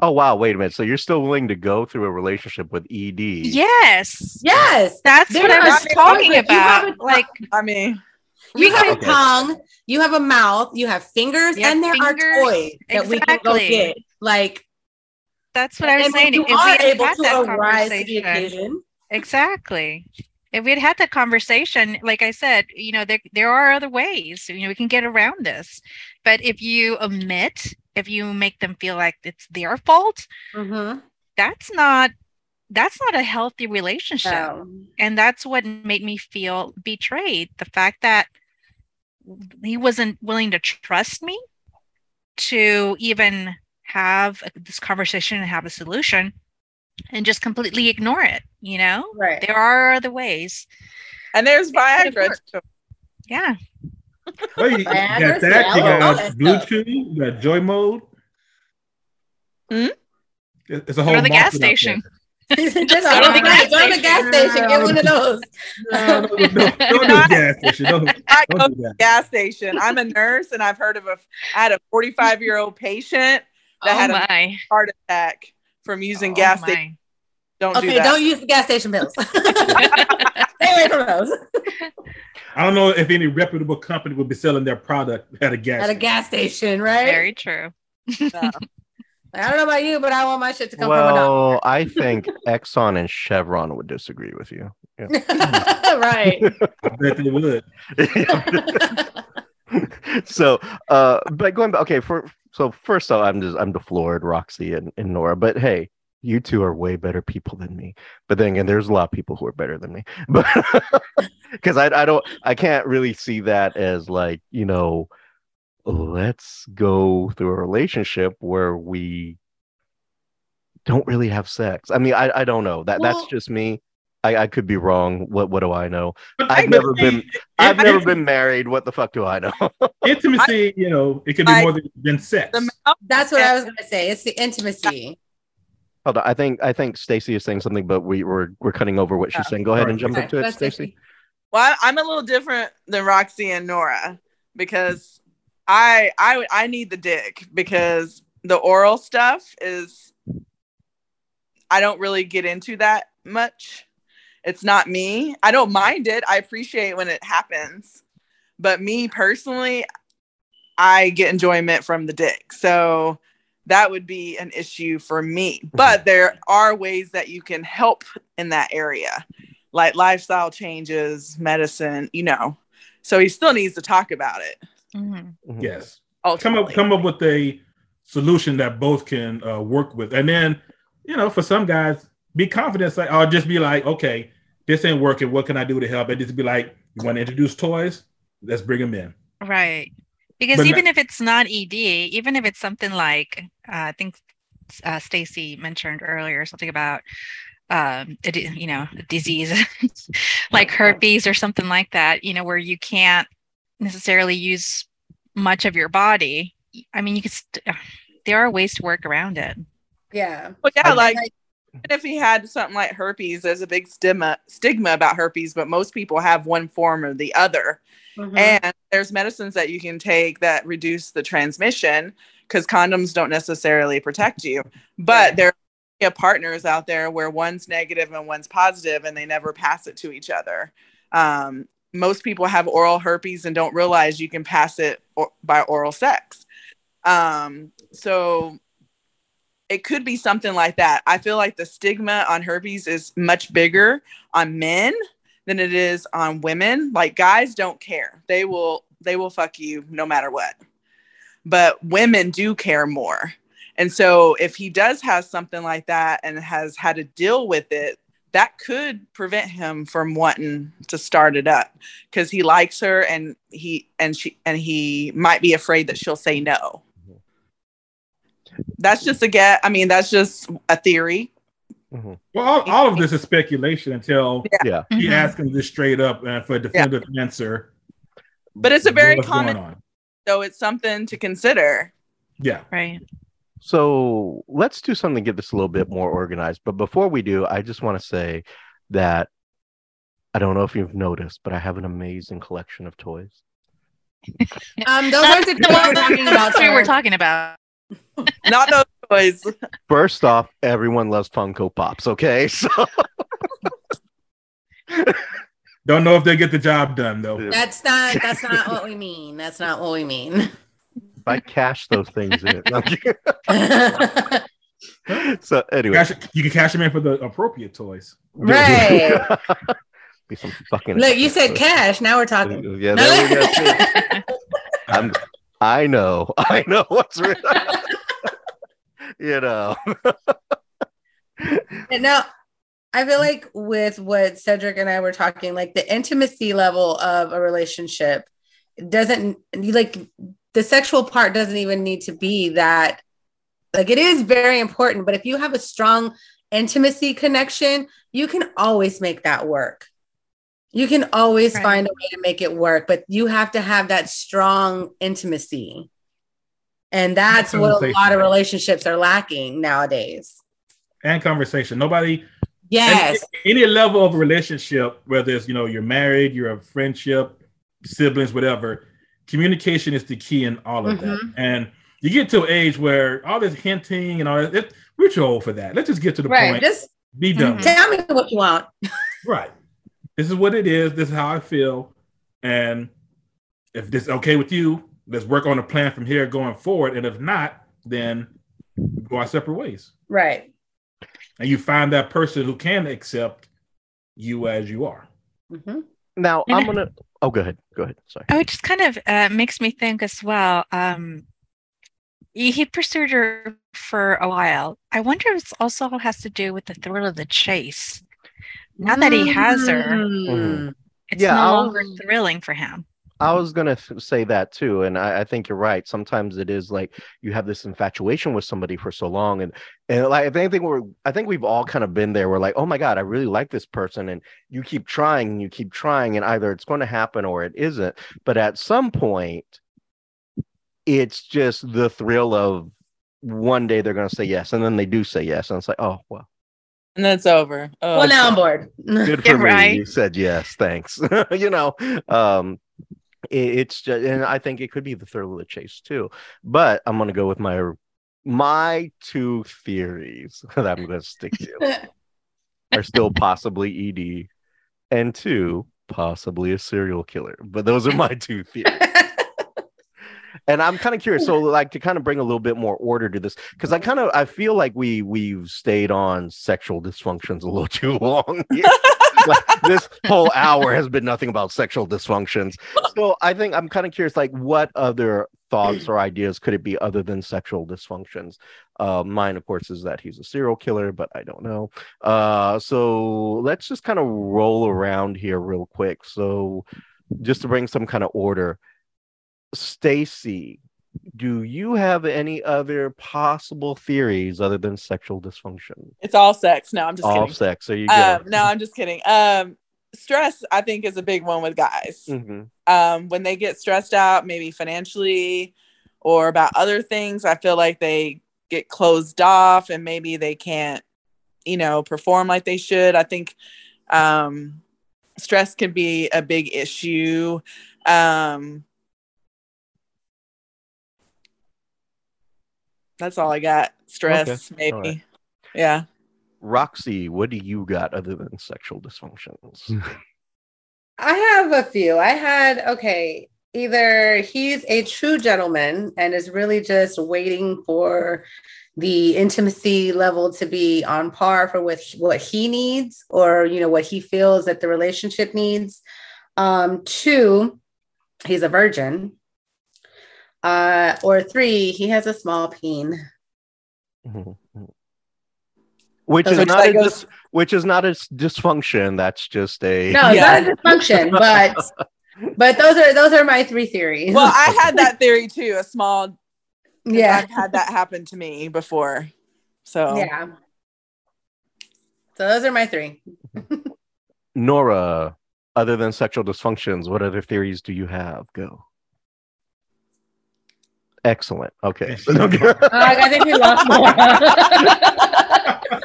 Oh wow, wait a minute. So you're still willing to go through a relationship with ED? Yes. Yes. That's there what I was talking about. like I mean you have okay. a tongue, you have a mouth, you have fingers, you and there fingers. are toys that exactly. we can go get. Like that's what I was saying. You if are able to arise to the occasion. Exactly. If we had had that conversation, like I said, you know, there there are other ways. You know, we can get around this. But if you omit if you make them feel like it's their fault, mm-hmm. that's not that's not a healthy relationship. No. And that's what made me feel betrayed. The fact that he wasn't willing to trust me to even have this conversation and have a solution and just completely ignore it you know right there are other ways and there's viagra yeah well, you, got that you got bluetooth you got joy mode hmm? it's a whole go to the gas station just go to the gas, go to the gas station. Get one of those. No, no, no, don't do gas station. Don't, I go to the gas station. I'm a nurse, and I've heard of a. I had a 45 year old patient that oh had my. a heart attack from using oh gas station. Don't okay, do that. Don't use the gas station pills. Stay away from those. I don't know if any reputable company would be selling their product at a gas at station. a gas station, right? Very true. No. I don't know about you, but I want my shit to come well, from a doctor. I think Exxon and Chevron would disagree with you. Yeah. right. I bet they would. so, uh, but going back, okay, for so first off, I'm just I'm deflored, Roxy and, and Nora. But hey, you two are way better people than me. But then again, there's a lot of people who are better than me. But because I I don't I can't really see that as like you know, let's go through a relationship where we don't really have sex. I mean, I I don't know that well, that's just me. I, I could be wrong. What what do I know? I've never been I've never been married. What the fuck do I know? intimacy, you know, it could be more than, than sex. That's what I was gonna say. It's the intimacy. Hold on. I think I think Stacy is saying something, but we were we're cutting over what she's oh. saying. Go ahead and jump okay. into it, Stacy. Well, I'm a little different than Roxy and Nora because I I I need the dick because the oral stuff is I don't really get into that much it's not me. I don't mind it. I appreciate when it happens. But me personally, I get enjoyment from the dick. So that would be an issue for me. Mm-hmm. But there are ways that you can help in that area, like lifestyle changes, medicine, you know. So he still needs to talk about it. Mm-hmm. mm-hmm. Yes. Ultimately. Come up, come up with a solution that both can uh, work with, and then, you know, for some guys, be confident. Like, I'll just be like, okay, this ain't working. What can I do to help? And just be like, you want to introduce toys? Let's bring them in. Right. Because but even not- if it's not ED, even if it's something like uh, I think uh, Stacy mentioned earlier, something about um, a, you know, a disease like herpes or something like that, you know, where you can't necessarily use much of your body. I mean, you can. St- there are ways to work around it. Yeah. Well, yeah, like even if he had something like herpes, there's a big stigma stigma about herpes, but most people have one form or the other. Mm-hmm. And there's medicines that you can take that reduce the transmission because condoms don't necessarily protect you. But there are partners out there where one's negative and one's positive, and they never pass it to each other. Um, most people have oral herpes and don't realize you can pass it or- by oral sex. Um, so it could be something like that. I feel like the stigma on herpes is much bigger on men than it is on women. Like guys don't care. They will they will fuck you no matter what. But women do care more. And so if he does have something like that and has had to deal with it, that could prevent him from wanting to start it up because he likes her and he and she and he might be afraid that she'll say no that's just a get. I mean, that's just a theory. Mm-hmm. Well, all, all, of this is speculation until yeah. he mm-hmm. asks him this straight up and for a definitive yeah. answer. But it's a very common, so it's something to consider. Yeah. Right. So let's do something to get this a little bit more organized. But before we do, I just want to say that I don't know if you've noticed, but I have an amazing collection of toys. um, those aren't the toys we're talking about. We're talking about. Not those toys. First off, everyone loves Funko Pops. Okay, so don't know if they get the job done though. That's not. That's not what we mean. That's not what we mean. If I cash those things in. so anyway, cash, you can cash them in for the appropriate toys. Right. Be some fucking. Look, you said cash. Now we're talking. Yeah, there we go. I'm I know, I know what's real. you know. and now, I feel like with what Cedric and I were talking, like the intimacy level of a relationship doesn't like the sexual part doesn't even need to be that like it is very important, but if you have a strong intimacy connection, you can always make that work. You can always right. find a way to make it work, but you have to have that strong intimacy. And that's what a lot of relationships are lacking nowadays. And conversation. Nobody Yes. Any level of relationship, whether it's you know you're married, you're a friendship, siblings, whatever, communication is the key in all of mm-hmm. that. And you get to an age where all this hinting and all that, it, we're too old for that. Let's just get to the right. point. Just be done. Mm-hmm. Tell me what you want. right. This is what it is. This is how I feel. And if this is okay with you, let's work on a plan from here going forward. And if not, then go our separate ways. Right and you find that person who can accept you as you are. Mm-hmm. Now and I'm gonna. Oh, go ahead. Go ahead. Sorry. Oh, it just kind of uh, makes me think as well. Um, he pursued her for a while. I wonder if it also has to do with the thrill of the chase. Now that he has her, mm-hmm. it's yeah, no longer thrilling for him. I was gonna say that too, and I, I, think you're right. Sometimes it is like you have this infatuation with somebody for so long, and and like if anything, we're I think we've all kind of been there. We're like, oh my god, I really like this person, and you keep trying and you keep trying, and either it's going to happen or it isn't. But at some point, it's just the thrill of one day they're going to say yes, and then they do say yes, and it's like, oh well. And then it's over. Oh, well, now I'm bored. Good for me. Right. You said yes. Thanks. you know, um, it's just, and I think it could be the thrill of the chase too. But I'm gonna go with my my two theories that I'm gonna stick to are still possibly ED, and two possibly a serial killer. But those are my two theories. And I'm kind of curious. So, like, to kind of bring a little bit more order to this, because I kind of I feel like we we've stayed on sexual dysfunctions a little too long. like, this whole hour has been nothing about sexual dysfunctions. So, I think I'm kind of curious, like, what other thoughts or ideas could it be other than sexual dysfunctions? Uh, mine, of course, is that he's a serial killer, but I don't know. Uh, so let's just kind of roll around here real quick. So, just to bring some kind of order Stacy, do you have any other possible theories other than sexual dysfunction? It's all sex. No, I'm just all kidding. sex. There you go. Um, no, I'm just kidding. Um, stress, I think, is a big one with guys. Mm-hmm. Um, when they get stressed out, maybe financially or about other things, I feel like they get closed off and maybe they can't, you know, perform like they should. I think um, stress can be a big issue. Um, That's all I got. Stress, okay. maybe. Right. Yeah. Roxy, what do you got other than sexual dysfunctions? I have a few. I had, okay, either he's a true gentleman and is really just waiting for the intimacy level to be on par for what, what he needs or, you know, what he feels that the relationship needs. Um, two, he's a virgin uh, or three, he has a small peen. Mm-hmm. Which is not a goes... dis- which is not a dysfunction. That's just a no, it's yeah. not a dysfunction, but but those are those are my three theories. Well, I had that theory too. A small, yeah, I've had that happen to me before. So yeah. So those are my three. Nora, other than sexual dysfunctions, what other theories do you have? Go. Excellent. Okay. uh, I think we lost more.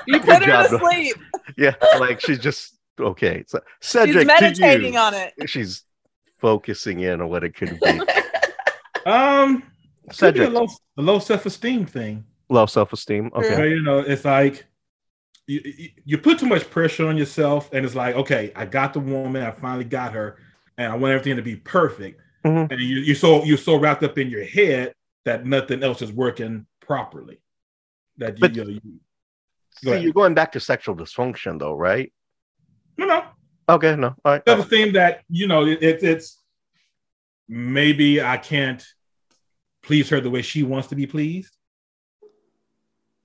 you put Good her job. to sleep. Yeah, like she's just okay. So Cedric, she's meditating on it. She's focusing in on what it could be. Um, Cedric, a low, a low self-esteem thing. Low self-esteem. Okay. You know, it's like you, you put too much pressure on yourself, and it's like, okay, I got the woman, I finally got her, and I want everything to be perfect. Mm-hmm. And you, you're so you're so wrapped up in your head that nothing else is working properly. That you, but, you, know, you see, you're going back to sexual dysfunction, though, right? No, no. Okay, no. All right. The thing that you know, it, it, it's maybe I can't please her the way she wants to be pleased.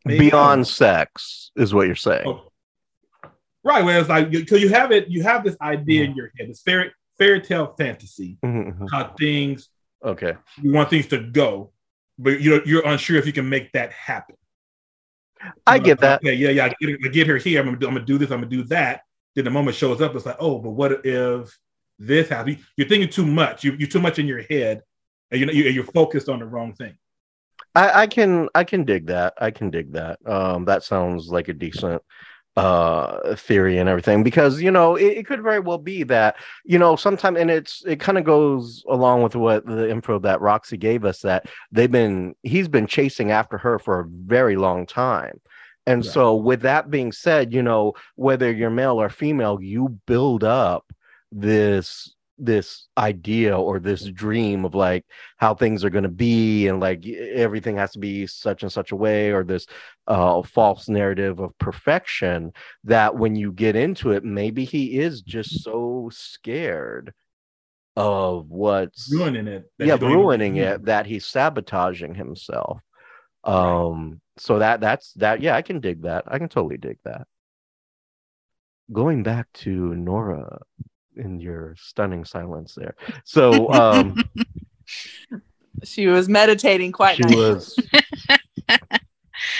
Maybe. Beyond sex is what you're saying. Oh. Right, where it's like because you have it, you have this idea in your head, this fairy fairy tale fantasy, Mhm. how things Okay. you want things to go, but you're you're unsure if you can make that happen. I get that. Okay, yeah, yeah. I get, I get her here. I'm gonna, do, I'm gonna do this. I'm gonna do that. Then the moment shows up, it's like, oh, but what if this happens? You're thinking too much. You, you're too much in your head, and you're you're focused on the wrong thing. I, I can I can dig that. I can dig that. Um, that sounds like a decent uh theory and everything because you know it, it could very well be that you know sometime and it's it kind of goes along with what the info that roxy gave us that they've been he's been chasing after her for a very long time. And so with that being said you know whether you're male or female you build up this this idea or this dream of like how things are going to be and like everything has to be such and such a way or this uh false narrative of perfection that when you get into it maybe he is just so scared of what's Ruining it. yeah don't even ruining it that he's sabotaging himself Right. um so that that's that yeah i can dig that i can totally dig that going back to nora in your stunning silence there. So um She was meditating quite she nicely. was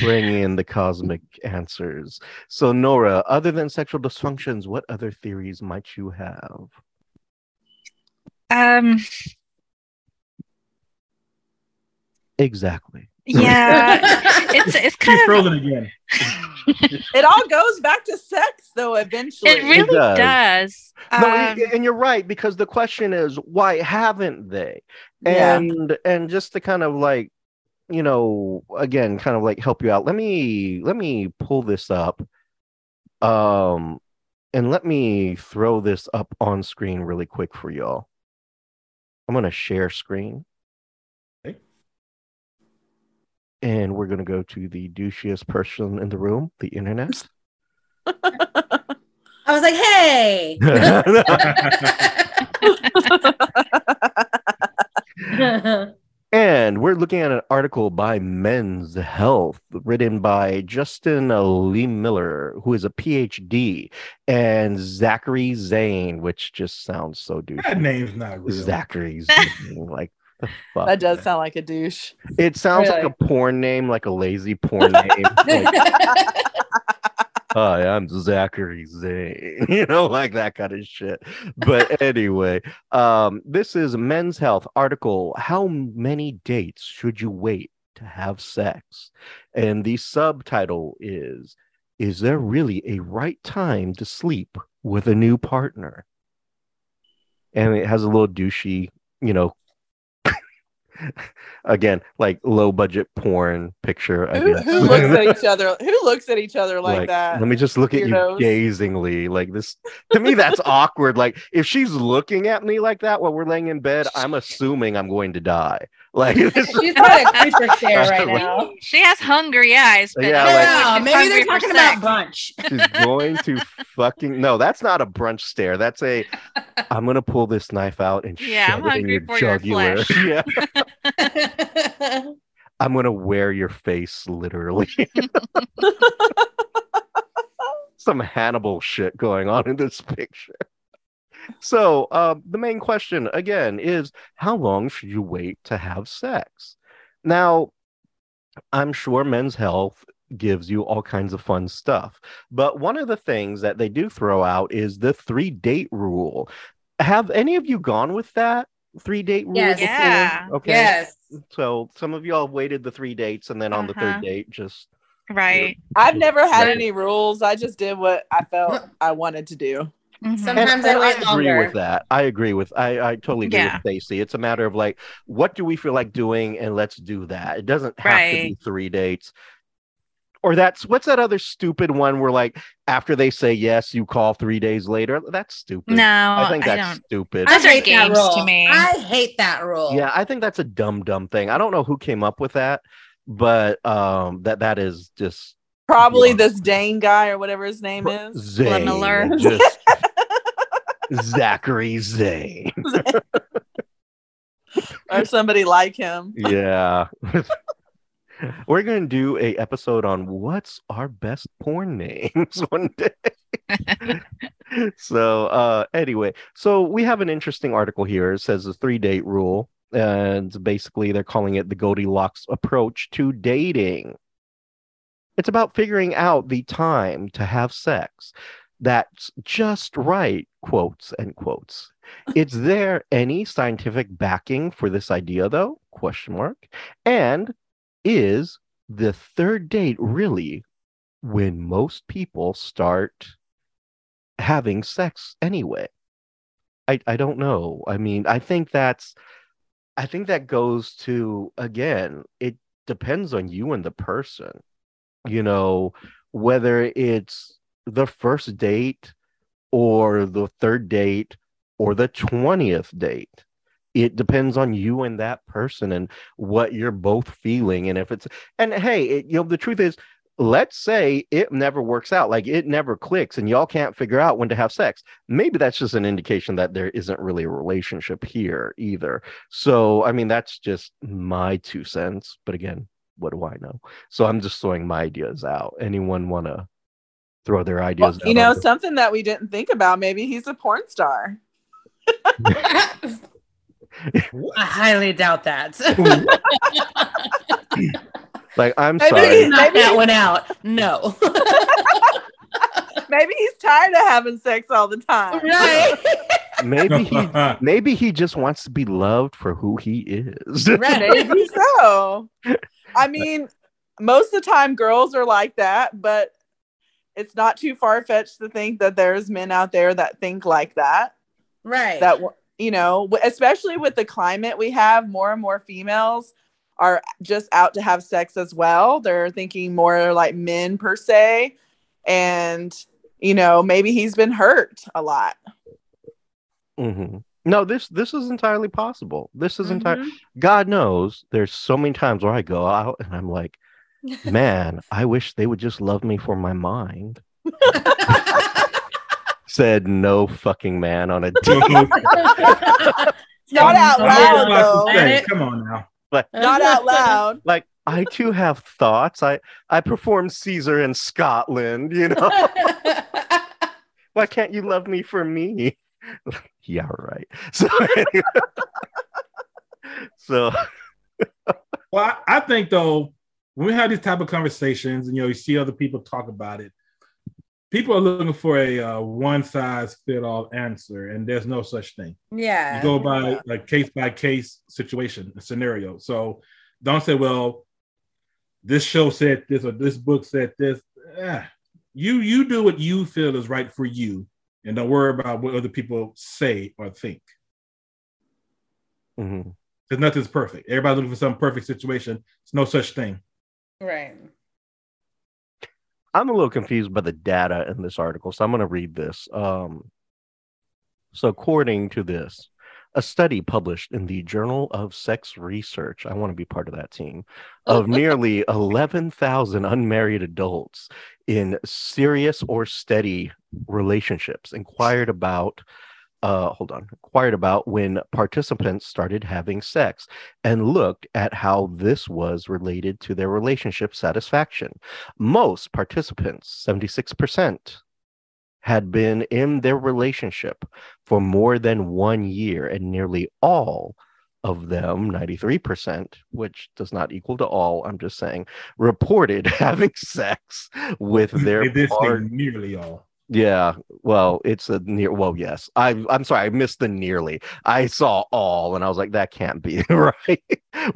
bringing in the cosmic answers. So nora other than sexual dysfunctions what other theories might you have? Um, exactly yeah, it's it's She's kind of frozen again. It all goes back to sex, though. Eventually, it really does. does. no, Um, and- and you're right because the question is why haven't they? Yeah. And and just to kind of like, you know, again, kind of like help you out. Let me let me pull this up, um, and let me throw this up on screen really quick for y'all. I'm gonna share screen. And we're gonna go to the douchiest person in the room, the internet. I was like, hey. And we're looking at an article by Men's Health, written by Justin Lehmiller, who is a PhD, and Zachary Zane, which just sounds so douchey. That name's not real. Zachary Zane, like the fuck. That does sound like a douche. It sounds Really? like a porn name, like a lazy porn name. Like, Hi, I'm Zachary Zane. You know, like that kind of shit. But anyway, um, this is Men's Health article. How many dates should you wait to have sex? And the subtitle is Is there really a right time to sleep with a new partner? And it has a little douchey, you know, again, like low budget porn picture. I Who, who looks at each other? Who looks at each other like, Like, that? Let me just look at you gazingly. Like this to me, that's awkward. Like if she's looking at me like that while we're laying in bed, I'm assuming I'm going to die. Like this, She's got a creeper stare right now. she has hungry eyes, but Yeah, like- know if Yeah, she's maybe they're talking sex. about brunch. she's going to fucking no, that's not a brunch stare. That's a I'm gonna pull this knife out and Yeah, shove I'm it in hungry your for your flesh. yeah. I'm gonna wear your face literally. Some Hannibal shit going on in this picture. So, um, the main question again is how long should you wait to have sex? Now, I'm sure Men's Health gives you all kinds of fun stuff, but one of the things that they do throw out is the three date rule. Have any of you gone with that three date rule? Yes. before? Yeah. Okay. Yes. So some of y'all waited the three dates, and then on the Uh-huh. third date, just Right. I've never had Right. any rules. I just did what I felt I wanted to do. Mhm. Some- and, Sometimes I and wait agree longer. with that. I agree with I I totally agree Yeah. with Stacy. It's a matter of like, what do we feel like doing, and let's do that. It doesn't have to be three dates. Or that's what's that other stupid one where like after they say yes, you call three days later. That's stupid. No, I think I that's don't. stupid. Those I are hate that games rule. to me. I hate that rule. Yeah, I think that's a dumb, dumb thing. I don't know who came up with that, but um, that that is just Probably Yeah. this Dane guy or whatever his name is. Zane, Miller. just Zachary Zane. or somebody like him. Yeah. We're gonna do a episode on what's our best porn names one day. so uh anyway, so we have an interesting article here. It says the three date rule, and basically they're calling it the Goldilocks approach to dating. It's about figuring out the time to have sex that's just right, quotes and quotes. Is there any scientific backing for this idea though? Question mark. And is the third date really when most people start having sex anyway? I, I don't know. I mean, I think that's I think that goes to again, it depends on you and the person. You know, whether it's the first date or the third date or the 20th date. It depends on you and that person and what you're both feeling and if it's and hey it, you know the truth is let's say it never works out like it never clicks and y'all can't figure out when to have sex. Maybe that's just an indication that there isn't really a relationship here either. So i mean that's just my two cents but again what do i know? So i'm just throwing my ideas out. Anyone want to throw their ideas well, you know something that we didn't think about maybe he's a porn star I highly doubt that. like, I'm maybe sorry. Knock that one out. No. maybe he's tired of having sex all the time. Right. maybe he maybe he just wants to be loved for who he is. Right. maybe so. I mean, most of the time girls are like that, but it's not too far fetched to think that there's men out there that think like that. Right. That you know, especially with the climate we have, more and more females are just out to have sex as well. They're thinking more like men per se. And, you know, maybe he's been hurt a lot. Mm-hmm. No, this this is entirely possible. This is mm-hmm. entirely God knows there's so many times where I go out and I'm like, man, I wish they would just love me for my mind. said no fucking man on a date. Not out loud though. Come on now. Like, Not out loud. Like I too have thoughts. I I performed Caesar in Scotland. You know. Why can't you love me for me? yeah, right. So. Anyway. so. well, I, I think though when we have these type of conversations and you know you see other people talk about it people are looking for a uh, one size fit all answer, and there's no such thing. Yeah, you go by a case by case situation, a scenario. So don't say, "Well, this show said this" or "This book said this." Eh, you you do what you feel is right for you, and don't worry about what other people say or think. Mm-hmm. Because nothing's perfect. Everybody's looking for some perfect situation. It's no such thing. Right. I'm a little confused by the data in this article, so I'm going to read this. Um, so, according to this, a study published in the Journal of Sex Research, I want to be part of that team, of nearly 11,000 unmarried adults in serious or steady relationships inquired about uh, hold on, inquired about when participants started having sex and looked at how this was related to their relationship satisfaction. Most participants, 76%, had been in their relationship for more than one year, and nearly all of them, 93%, which does not equal to all, I'm just saying, reported having sex with their partner. Nearly all yeah, well, it's a near. Well, yes, I. I'm sorry, I missed the nearly. I saw all, and I was like, that can't be right.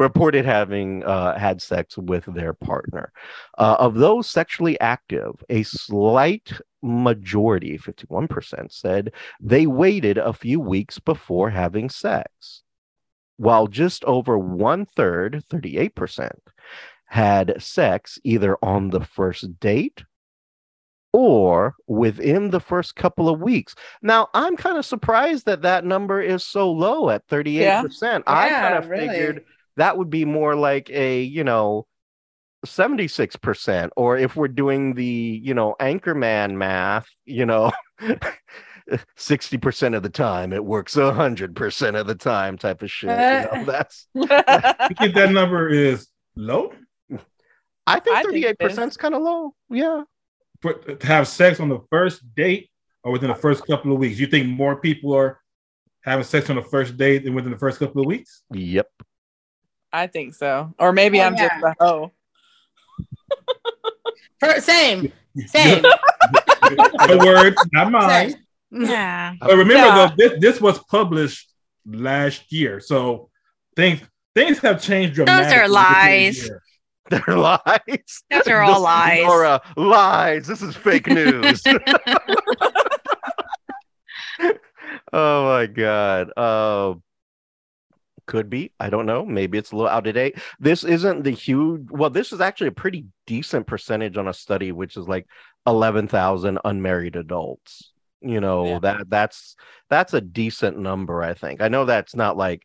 Reported having uh, had sex with their partner. Uh, of those sexually active, a slight majority, 51%, said they waited a few weeks before having sex, while just over one third, 38%, had sex either on the first date or within the first couple of weeks. Now, I'm kind of surprised that that number is so low at 38%. Yeah. I yeah, kind of really. figured that would be more like a, you know, 76% or if we're doing the, you know, anchorman math, you know, 60% of the time it works 100% of the time type of shit. Uh, you know, that's You think that number is low? I think 38% is kind of low. Yeah. For, to have sex on the first date or within the first couple of weeks? You think more people are having sex on the first date than within the first couple of weeks? Yep. I think so. Or maybe Oh, I'm yeah. just a hoe. For, same, same. the word, not mine. same. Yeah. But remember, Yeah. though, this this was published last year, so things things have changed dramatically. within a lies. They're lies. Those are all This- lies. Nora, lies. This is fake news. oh my god. Uh, could be. I don't know. Maybe it's a little out of date. This isn't the huge. Well, this is actually a pretty decent percentage on a study, which is like eleven thousand unmarried adults. You know Yeah. that that's that's a decent number. I think. I know that's not like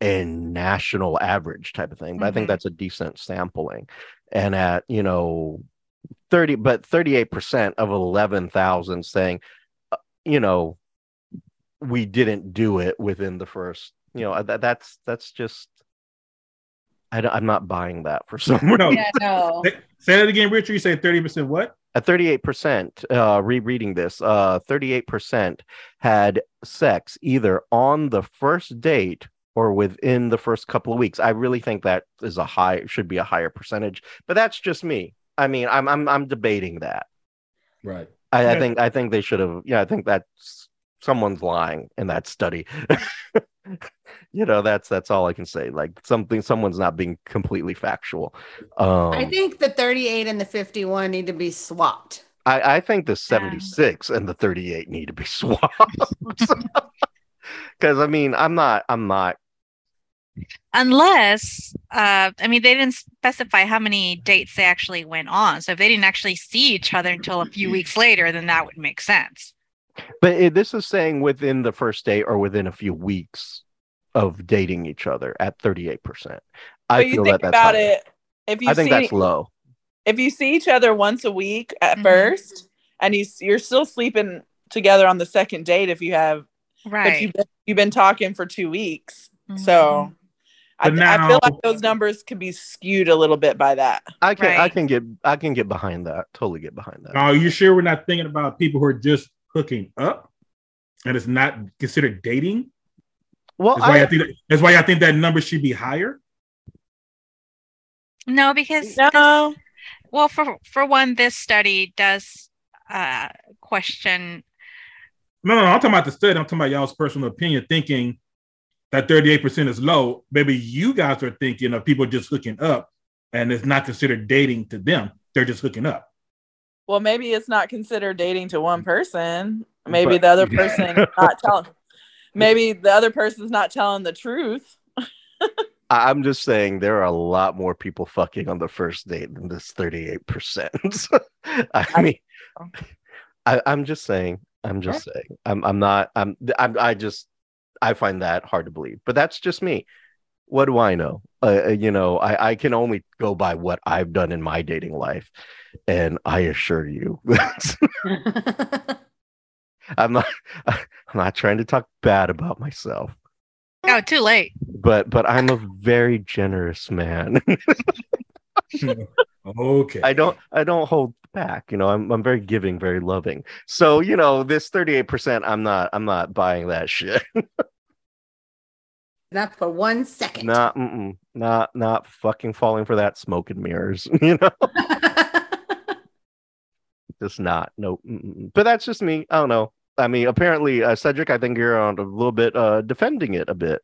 a national average type of thing, but I think Mhm. that's a decent sampling. And at you know 30 but 38% of 11,000 saying uh, you know we didn't do it within the first you know that, that's that's just I don't, I'm not buying that for some reason. No, Yeah, no. say, say that again, Richard. You say thirty percent. What? At 38%, uh, rereading this, uh, 38% had sex either on the first date or within the first couple of weeks. I really think that is a high, should be a higher percentage, but that's just me. I mean, I'm I'm I'm debating that. Right. I, I think I think they should have. Yeah, I think that's someone's lying in that study. you know, that's that's all I can say. Like something, someone's not being completely factual. Um, I think the 38 and the 51 need to be swapped. I, I think the 76 and the 38 need to be swapped. Because I mean, I'm not, I'm not. Unless, uh, I mean, they didn't specify how many dates they actually went on. So if they didn't actually see each other until a few weeks later, then that would make sense. But it, this is saying within the first date or within a few weeks of dating each other at 38 percent. I But you feel think that that's about higher. it. If you I think see, that's low. if you see each other once a week at Mhm. first, and you you're still sleeping together on the second date, if you have, but Right. you've been, you've been talking for two weeks, Mhm. so. I, But I feel like those numbers could be skewed a little bit by that. I can, I can get, I can get behind that. Totally get behind that. Are you sure we're not thinking about people who are just hooking up, and it's not considered dating? Well, That's why I, I, think that's why I think that number should be higher. No, because No, this- well, for for one, this study does uh, question. No, no, no, I'm talking about the study. I'm talking about y'all's personal opinion, thinking that 38% is low. Maybe you guys are thinking of people just hooking up and it's not considered dating to them. They're just hooking up. well, maybe it's not considered dating to one person. Maybe But- the other person not telling. Maybe the other person's not telling the truth. I- I'm just saying there are a lot more people fucking on the first date than this 38%. I mean, I, I'm just saying, I'm just saying, I'm, I'm not, I'm, I'm, I just, I find that hard to believe, but that's just me. What do I know? Uh, uh, you know, I, I can only go by what I've done in my dating life. And I assure you, I'm not, I'm not trying to talk bad about myself, Oh, too late. but, but I'm a very generous man. Okay. I don't I don't hold back. You know, I'm I'm very giving, very loving. So, you know, this 38%, I'm not I'm not buying that shit. Not for one second. not not not fucking falling for that smoke and mirrors, you know. Just not. No. mm-mm. But that's just me. I don't know. I mean, apparently uh, Cedric, I think you're on a little bit uh defending it a bit.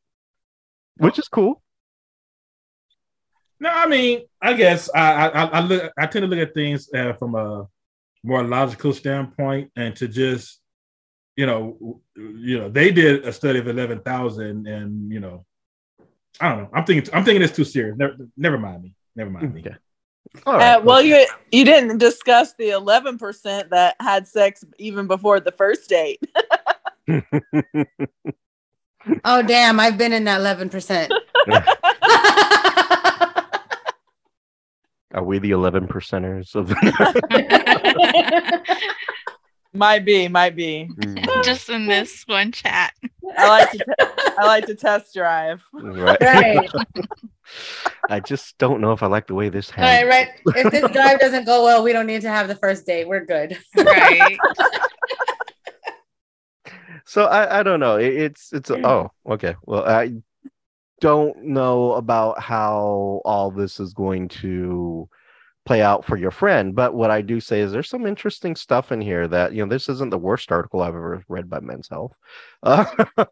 Which is cool. No, I mean, I guess I I, I look I tend to look at things uh, from a more logical standpoint, and to just you know you know they did a study of eleven thousand, and you know I don't know. I'm thinking I'm thinking it's too serious. Never, never mind me. Never mind me. Okay. All right. Uh, well, you you didn't discuss the eleven percent that had sex even before the first date. oh, damn. I've been in that 11%. Are we the 11 percenters of might be, might be. Mm. Just in this one chat. I like to te- I like to test drive. right. right. I just don't know if I like the way this All right, happens. right. If this drive doesn't go well, we don't need to have the first date. We're good. Right. So I, I don't know. It, it's it's oh okay. Well, I don't know about how all this is going to play out for your friend, but what I do say is there's some interesting stuff in here that you know this isn't the worst article I've ever read by Men's Health. Uh,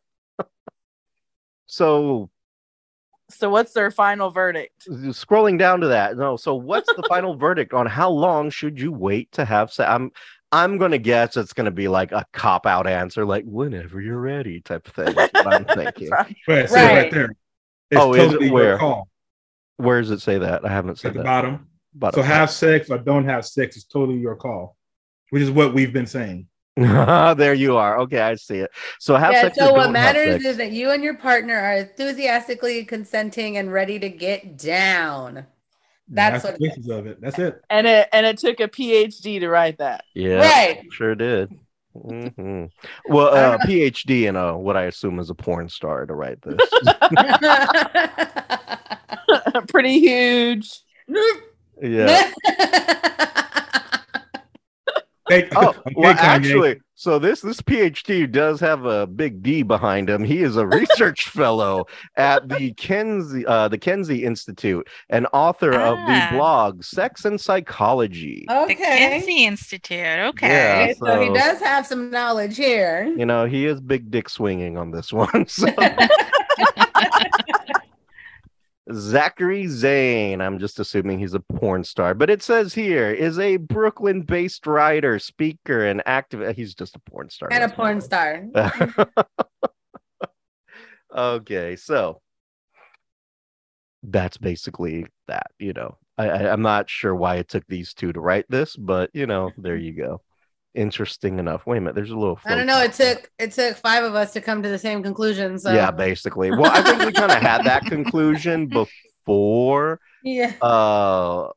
so So what's their final verdict? scrolling down to that no so what's the final verdict on how long should you wait to have sex i'm i'm gonna guess it's gonna be like a cop out answer like whenever you're ready type of thing That's what i'm thinking Right, Right. right there. It's Oh, is it where? where does it say that i haven't at said the that bottom. but So have sex or don't have sex is totally your call, which is what we've been saying. there you are okay i see it so have yeah, sex or so what don't matters is that you and your partner are enthusiastically consenting and ready to get down. That's the what- basis of it. That's it. And it and it took a PhD to write that. yeah Right. sure did hmm well I uh phd in uh what i assume is a porn star to write this. Pretty huge. yeah Hey, Oh, okay, well, Kanye. actually, so this this PhD does have a big D behind him. He is a research fellow at the Kenzie uh, the Kenzie Institute, and author of the Ah. blog Sex and Psychology. Okay. The okay. Kinsey Institute. Okay. Okay, so he does have some knowledge here. You know, he is big dick swinging on this one. So. Zachary Zane, I'm just assuming he's a porn star, but it says here is a Brooklyn based writer, speaker, and active. Uh, he's just a porn star. and a porn all. star. okay, so that's basically that. You know, I, I, I'm not sure why it took these two to write this, but you know, there you go. Interesting enough. Wait a minute, there's a little. I don't know. It flow chart. took it took five of us to come to the same conclusion. So Yeah, basically. Well, I think we kind of had that conclusion before yeah. uh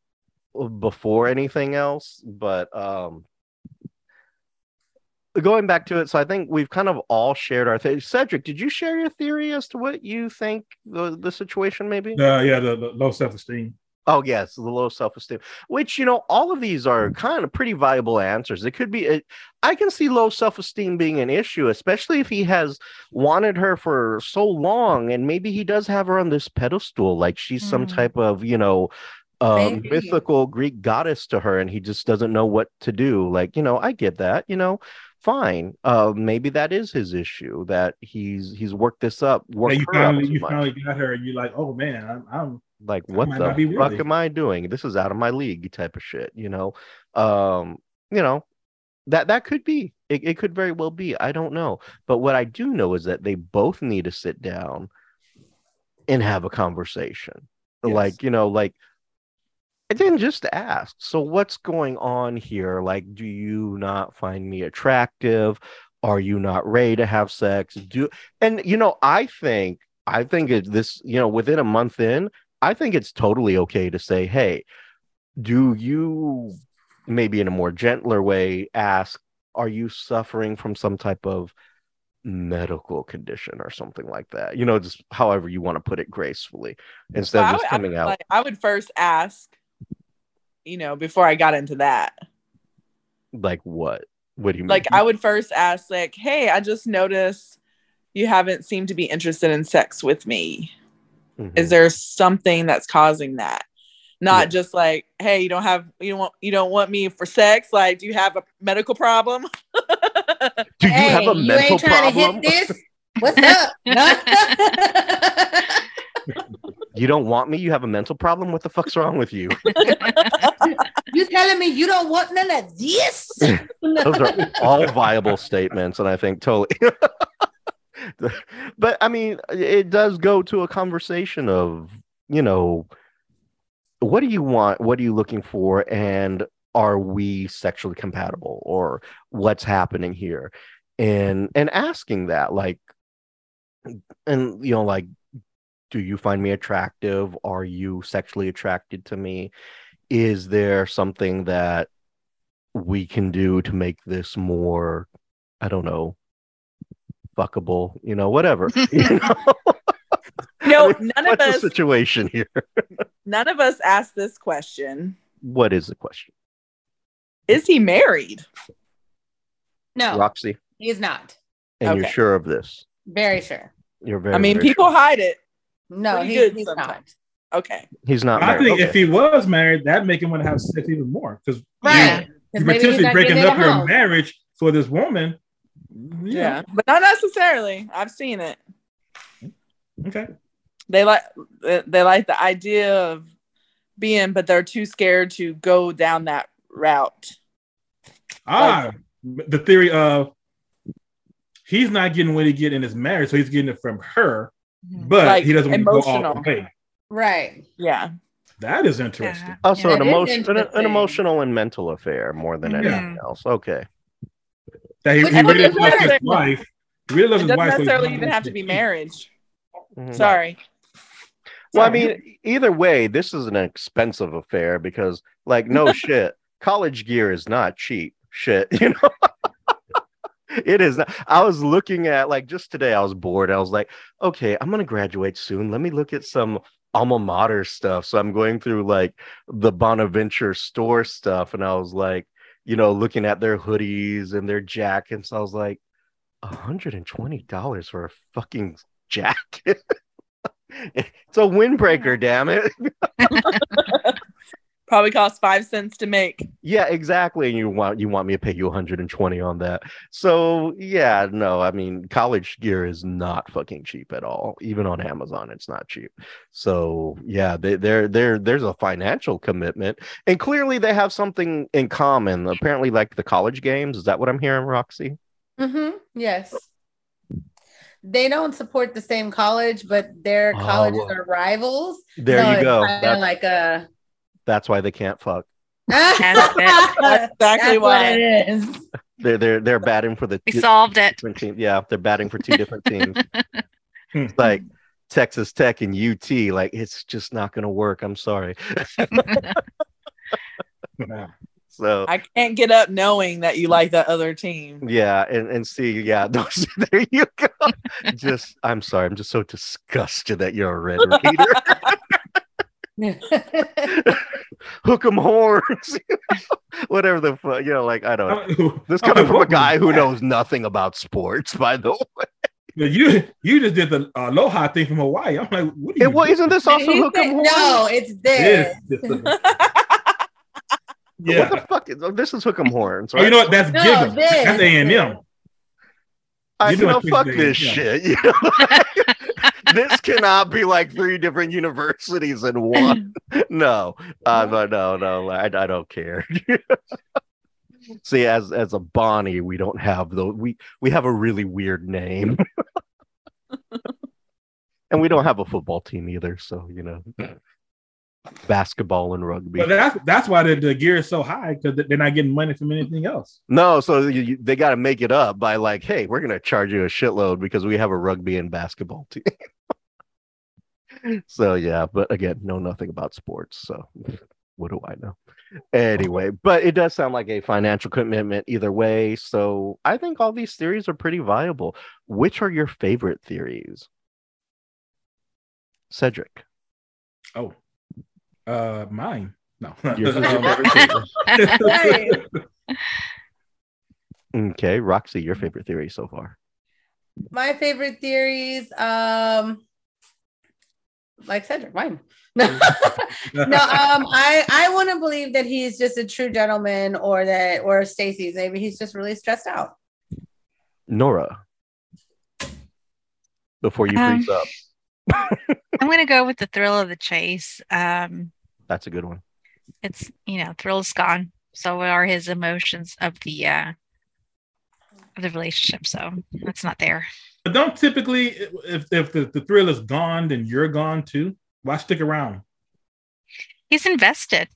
before anything else, but um going back to it, so I think we've kind of all shared our thing. Cedric, did you share your theory as to what you think the, the situation may be? Uh, yeah, the, the low self esteem. Oh, yes, the low self esteem, which, you know, all of these are kind of pretty viable answers. It could be, it, I can see low self esteem being an issue, especially if he has wanted her for so long and maybe he does have her on this pedestal, like she's some Hmm. type of, you know, Maybe. mythical Greek goddess to her and he just doesn't know what to do. Like, you know, I get that, you know. Fine. Uh, maybe that is his issue that he's he's worked this up. Worked Yeah, you her up finally you much finally got her, and you're like, oh man, I'm, I'm like what the fuck worthy. am i doing? This is out of my league type of shit you know? Um you know that that could be. It, it could very well be. I don't know. But what i do know is that they both need to sit down and have a conversation. Yes. like you know like and then just ask so what's going on here? Like do you not find me attractive? Are you not ready to have sex? Do and you know i think i think it, this you know within a month in i think it's totally okay to say hey do you maybe in a more gentler way ask are you suffering from some type of medical condition or something like that you know just however you want to put it gracefully instead Well, of just would- I coming would out like- I would first ask, you know, before I got into that. like what what do you mean Like I would first ask, like, hey, I just noticed you haven't seemed to be interested in sex with me. Mhm. Is there something that's causing that? Not Yeah. just like, hey, you don't have you don't want you don't want me for sex. Like, do you have a medical problem? do you hey, have a you mental ain't trying problem to hit this? What's up? you don't want me you have a mental problem what the fuck's wrong with you you telling me you don't want none of this? those are all viable statements and i think totally but i mean it does go to a conversation of you know what do you want what are you looking for and are we sexually compatible or what's happening here? And and asking that like and you know like do you find me attractive? Are you sexually attracted to me? Is there something that we can do to make this more i don't know fuckable you know whatever you know? No, none of What's the us. situation here? None of us asked this question. What is the question, Is he married? No, Roxy? He is not. And you're sure of this? Very sure. You're very. I mean, very people sure. hide it. No, Pretty he's, good he's sometimes. not. Okay. He's not. I married. think if he was married, that'd make him want to have sex even more because Right. 'Cause you're he's potentially breaking up your house. marriage for this woman. Yeah. But not necessarily. I've seen it. Okay. They like they like the idea of being, but they're too scared to go down that route. Ah, the theory of he's not getting what he get in his marriage, so he's getting it from her, but Like, he doesn't want to go all the way. Right. Yeah. That is interesting. Yeah. Also, Yeah, an that is emotion, an, an emotional and mental affair more than Yeah. anything else. Okay. That he, Which he is really what loves his matters. wife. He really loves It his doesn't wife. so he's necessarily not even have to be cheat. marriage. Mhm. Sorry. Well, I mean, either way, this is an expensive affair because, like, no shit, college gear is not cheap. Shit, you know. it is not. I was looking at like just today. I was bored. I was like, okay, I'm gonna graduate soon. Let me look at some alma mater stuff. So I'm going through like the Bonaventure store stuff, and I was like, you know, looking at their hoodies and their jackets. I was like, $120 for a fucking jacket. it's a windbreaker, damn it. Probably cost five cents to make. Yeah, exactly. And you want you want me to pay you 120 on that. So yeah, no, I mean college gear is not fucking cheap at all. Even on Amazon, it's not cheap. So yeah, they, they're there there's a financial commitment. And clearly they have something in common. Apparently, like the college games. Is that what I'm hearing, Roxy? Mm-hmm. Yes. They don't support the same college, but their Oh, colleges well. are rivals. There So you go. That's, like a. that's why they can't fuck. That's it. That's exactly That's what why. it is. They're they're they're batting for the We solved it. different teams. Yeah, they're batting for two different teams. Hmm. It's like Texas Tech and UT. Like it's just not gonna work. I'm sorry. So I can't get up knowing that you like that other team. yeah, and and see, yeah, those, there you go. Just I'm sorry. I'm just so disgusted that you're a Red Raider. Hook 'em horns. Whatever the fuck, you know, like I don't. know. Oh, this coming like, from a oh. guy who knows nothing about sports, by the way. You you just did the aloha thing from Hawaii. I'm like, what are you? It, well, isn't this also He hook 'em said- horns? no, it's This, this. this, What the fuck? Is, oh, this is hook 'em horns. Oh, you know what? That's No, given. That's A and M. I You you know, fuck this shit. You know? This cannot be like three different universities in one. No, uh, no, no, no. I, I don't care. See, as as a Bonnie, we don't have the we we have a really weird name, and we don't have a football team either. So you know, basketball and rugby. But that's that's why the, the gear is so high because they're not getting money from anything else. No, so you, you- they got to make it up by like, hey, we're gonna charge you a shitload because we have a rugby and basketball team. so yeah, but again, know nothing about sports, so what do I know? Anyway, but it does sound like a financial commitment either way. So I think all these theories are pretty viable. Which are your favorite theories, Cedric? Oh, uh, mine. No. Yours is your Um, favorite Okay, Roxy, your favorite theory so far? My favorite theories, um, like Cedric, mine. no, um, I I want to believe that he's just a true gentleman, or that, or Stacy's maybe he's just really stressed out. Nora, before you Um, freeze up, I'm gonna go with the thrill of the chase. Um, that's a good one. it's you know, thrill is gone. So are his emotions of the uh of the relationship. So that's not there. But don't typically, if if the, the thrill is gone, then you're gone too. Why stick around? He's invested.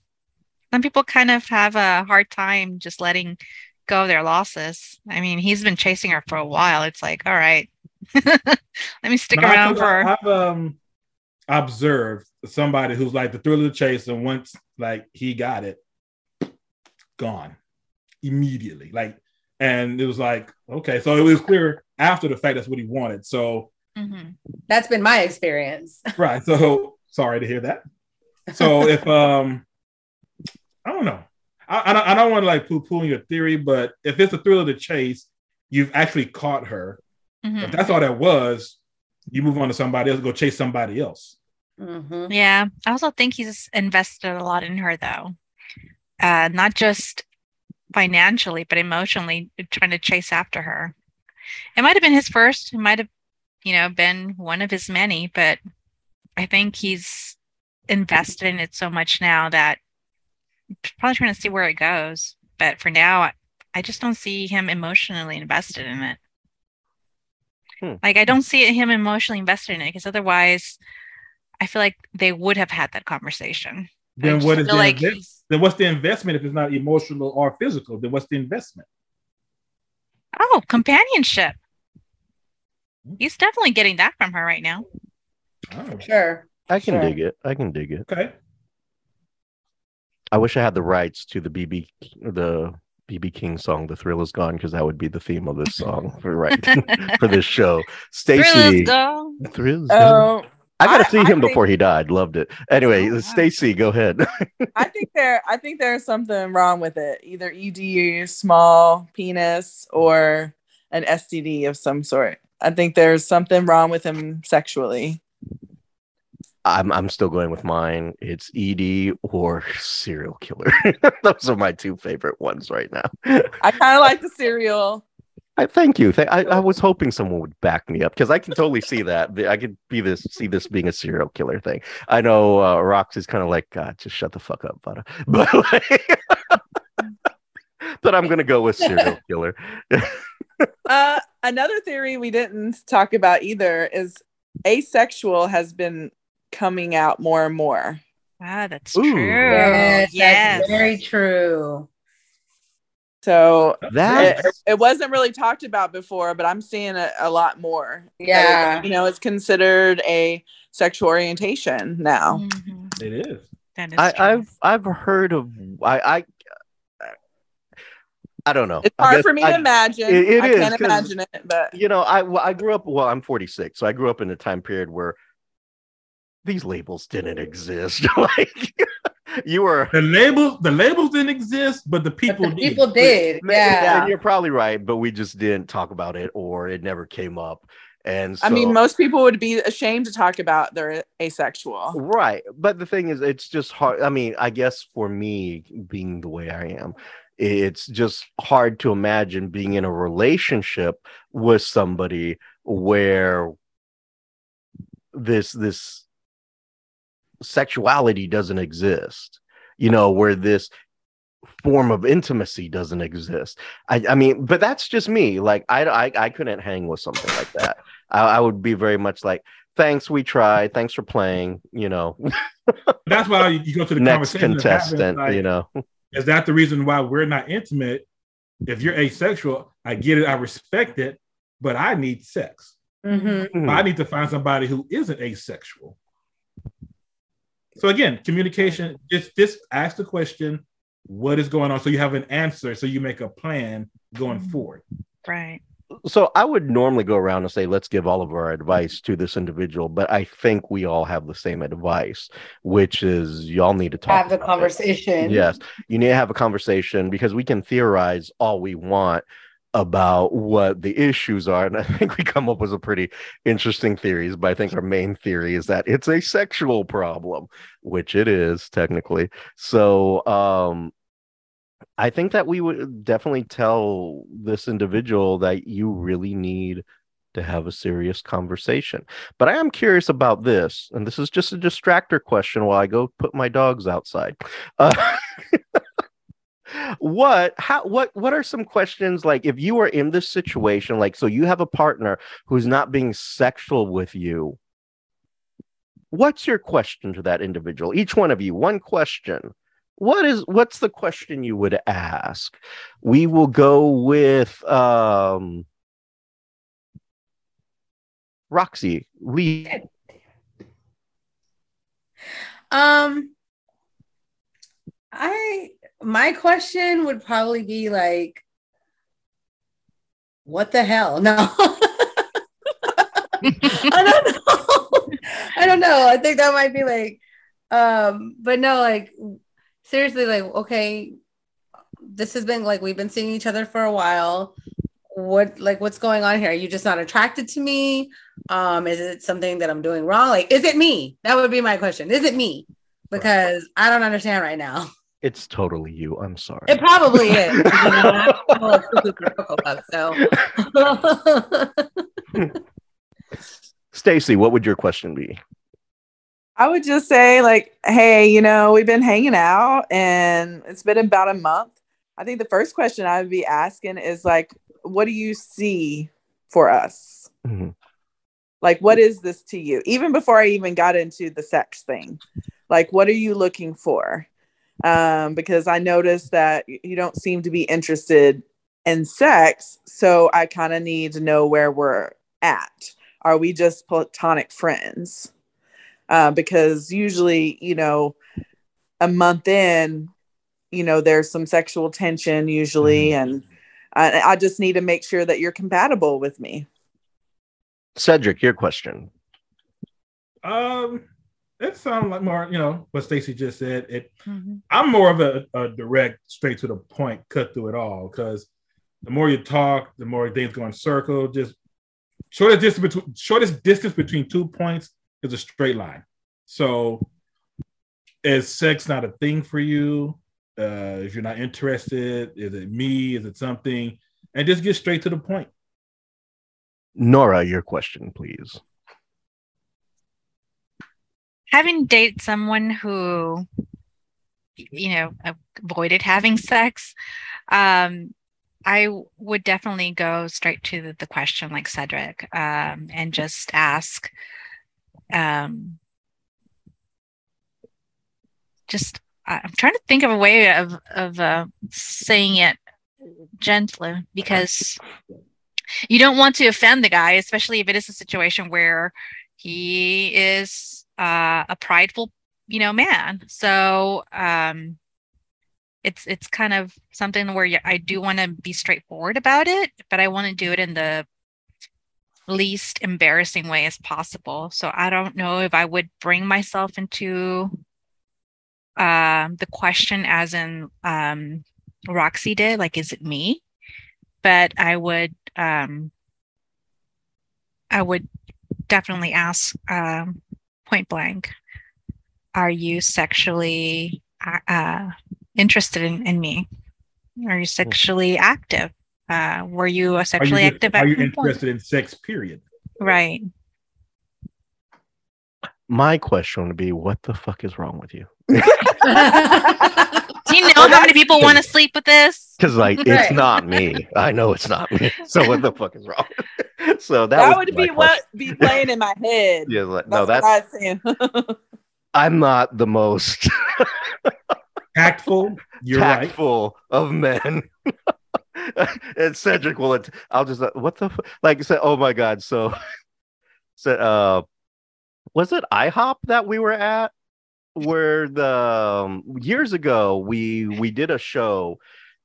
Some people kind of have a hard time just letting go of their losses. I mean, he's been chasing her for a while. It's like, all right, let me stick No, around for. I've um observed somebody who's like the thrill of the chase, and once like he got it, gone immediately. Like, and it was like okay, so it was clear after the fact that's what he wanted. So Mm-hmm. That's been my experience. Right. So sorry to hear that. So if um, I don't know. I, I don't, I don't want to like poo poo your theory, but if it's a thrill of the chase, you've actually caught her. Mm-hmm. If that's all that was, you move on to somebody else, go chase somebody else. Mm-hmm. Yeah. I also think he's invested a lot in her, though. Uh, not just financially, but emotionally, trying to chase after her. It might have been his first. It might have, you know, been one of his many, but I think he's invested in it so much now that probably trying to see where it goes. But for now, I just don't see him emotionally invested in it. Hmm. Like I don't see him emotionally invested in it because otherwise, I feel like they would have had that conversation. Then what is the like invest- then what's the investment if it's not emotional or physical? Then what's the investment? Oh, companionship. He's definitely getting that from her right now. Oh. Sure. I can sure. dig it. I can dig it. Okay. I wish I had the rights to the BB the BB King song, "The Thrill Is Gone," because that would be the theme of this song for right for this show. Stacy, Thrill is gone. Thrill is Oh, I got to see him think, before he died. Loved it. Anyway, oh, Stacy, go ahead. I think there, I think there's something wrong with it. Either ED, small penis, or an STD of some sort. I think there's something wrong with him sexually. I'm I'm still going with mine. It's ED or serial killer. Those are my two favorite ones right now. I kind of like the serial. I thank you. I, I was hoping someone would back me up because I can totally see that. I could be this see this being a serial killer thing. I know uh, Rox is kind of like, God, just shut the fuck up, Vada. But like, but I'm gonna go with serial killer. uh, another theory we didn't talk about either is asexual has been coming out more and more. Ah, that's Ooh. true. Yes, yes. That's very true. So that it, it, wasn't really talked about before, but I'm seeing it a lot more. Yeah. you know, it's considered a sexual orientation now. Mm-hmm. It is. That is I, have I've heard of I I I don't know. It's hard for me I, to imagine. It, it I is, can't imagine it, but you know, I I grew up. Well, I'm 46, so I grew up in a time period where these labels didn't exist. like you were the label, the labels didn't exist, but the people but the did. people did. Yeah. And you're probably right, but we just didn't talk about it or it never came up. And so, I mean, most people would be ashamed to talk about their asexual. Right. But the thing is, it's just hard. I mean, I guess for me, being the way I am, it's just hard to imagine being in a relationship with somebody where this this sexuality doesn't exist you know where this form of intimacy doesn't exist. I i mean but that's just me. Like i i, I couldn't hang with something like that. I, I would be very much like thanks we tried. Thanks for playing you know. That's why you go to the next contestant like, you know. is that the reason why we're not intimate? If you're asexual i get it i respect it but i need sex. Mm-hmm. i need to find somebody who isn't asexual so again, communication, just just ask the question, what is going on? So you have an answer, so you make a plan going mm-hmm. forward. Right. So I would normally go around and say, let's give all of our advice to this individual, but I think we all have the same advice, which is y'all need to talk. Have the conversation. It. Yes, you need to have a conversation because we can theorize all we want, about what the issues are. And I think we come up with some pretty interesting theories. But I think our main theory is that it's a sexual problem, which it is technically. So um, I think that we would definitely tell this individual that you really need to have a serious conversation. But I am curious about this, and this is just a distractor question while I go put my dogs outside. Uh, what how what what are some questions like if you are in this situation like so you have a partner who's not being sexual with you what's your question to that individual? Each one of you one question. What is what's the question you would ask? We will go with um roxy lee um i my question would probably be like, what the hell? No. I don't know. I don't know. I think that might be like, um, but no, like seriously, like, okay, this has been like we've been seeing each other for a while. What like what's going on here? Are you just not attracted to me? Um, is it something that I'm doing wrong? Like, is it me? That would be my question. Is it me? Because I don't understand right now. It's totally you. I'm sorry. It probably is. so. Stacy, what would your question be? I would just say, like, hey, you know, we've been hanging out and it's been about a month. I think the first question I would be asking is like, what do you see for us? Mm-hmm. Like, what is this to you? Even before I even got into the sex thing, like, what are you looking for? Um, because I noticed that you don't seem to be interested in sex. So I kind of need to know where we're at. Are we just platonic friends? Uh, because usually, you know, a month in, you know, there's some sexual tension usually, mm-hmm. and I, I just need to make sure that you're compatible with me. Cedric, your question. Um, it sounds like more, you know, what Stacy just said. It, mm-hmm. I'm more of a, a, direct, straight to the point, cut through it all. Because the more you talk, the more things go in circle. Just shortest distance between shortest distance between two points is a straight line. So, is sex not a thing for you? Uh, if you're not interested, is it me? Is it something? And just get straight to the point. Nora, your question, please. Having dated someone who, you know, avoided having sex, um, I would definitely go straight to the, the question, like Cedric, um, and just ask, um, just I'm trying to think of a way of of uh, saying it gently because you don't want to offend the guy, especially if it is a situation where he is uh, a prideful, you know, man. So um, it's it's kind of something where I do want to be straightforward about it, but I want to do it in the least embarrassing way as possible. So I don't know if I would bring myself into um, the question as in um, Roxy did, like, is it me? But I would, um, I would definitely ask um, point blank, are you sexually uh, uh interested in, in me? Are you sexually active? Uh, were you a sexually you active? Are you interested in sex? Period. Right. My question would be, what the fuck is wrong with you? Do you know how many people want to sleep with this? Because like right. it's not me. I know it's not me. So what the fuck is wrong? so that, that would be what be playing in my head. Yeah, like, no, that's what I'm not the most tactful. You're tactful right. of men. and Cedric will. I'll just what the like. Say, oh my god. So, so uh, was it IHOP that we were at? Where the um, years ago we we did a show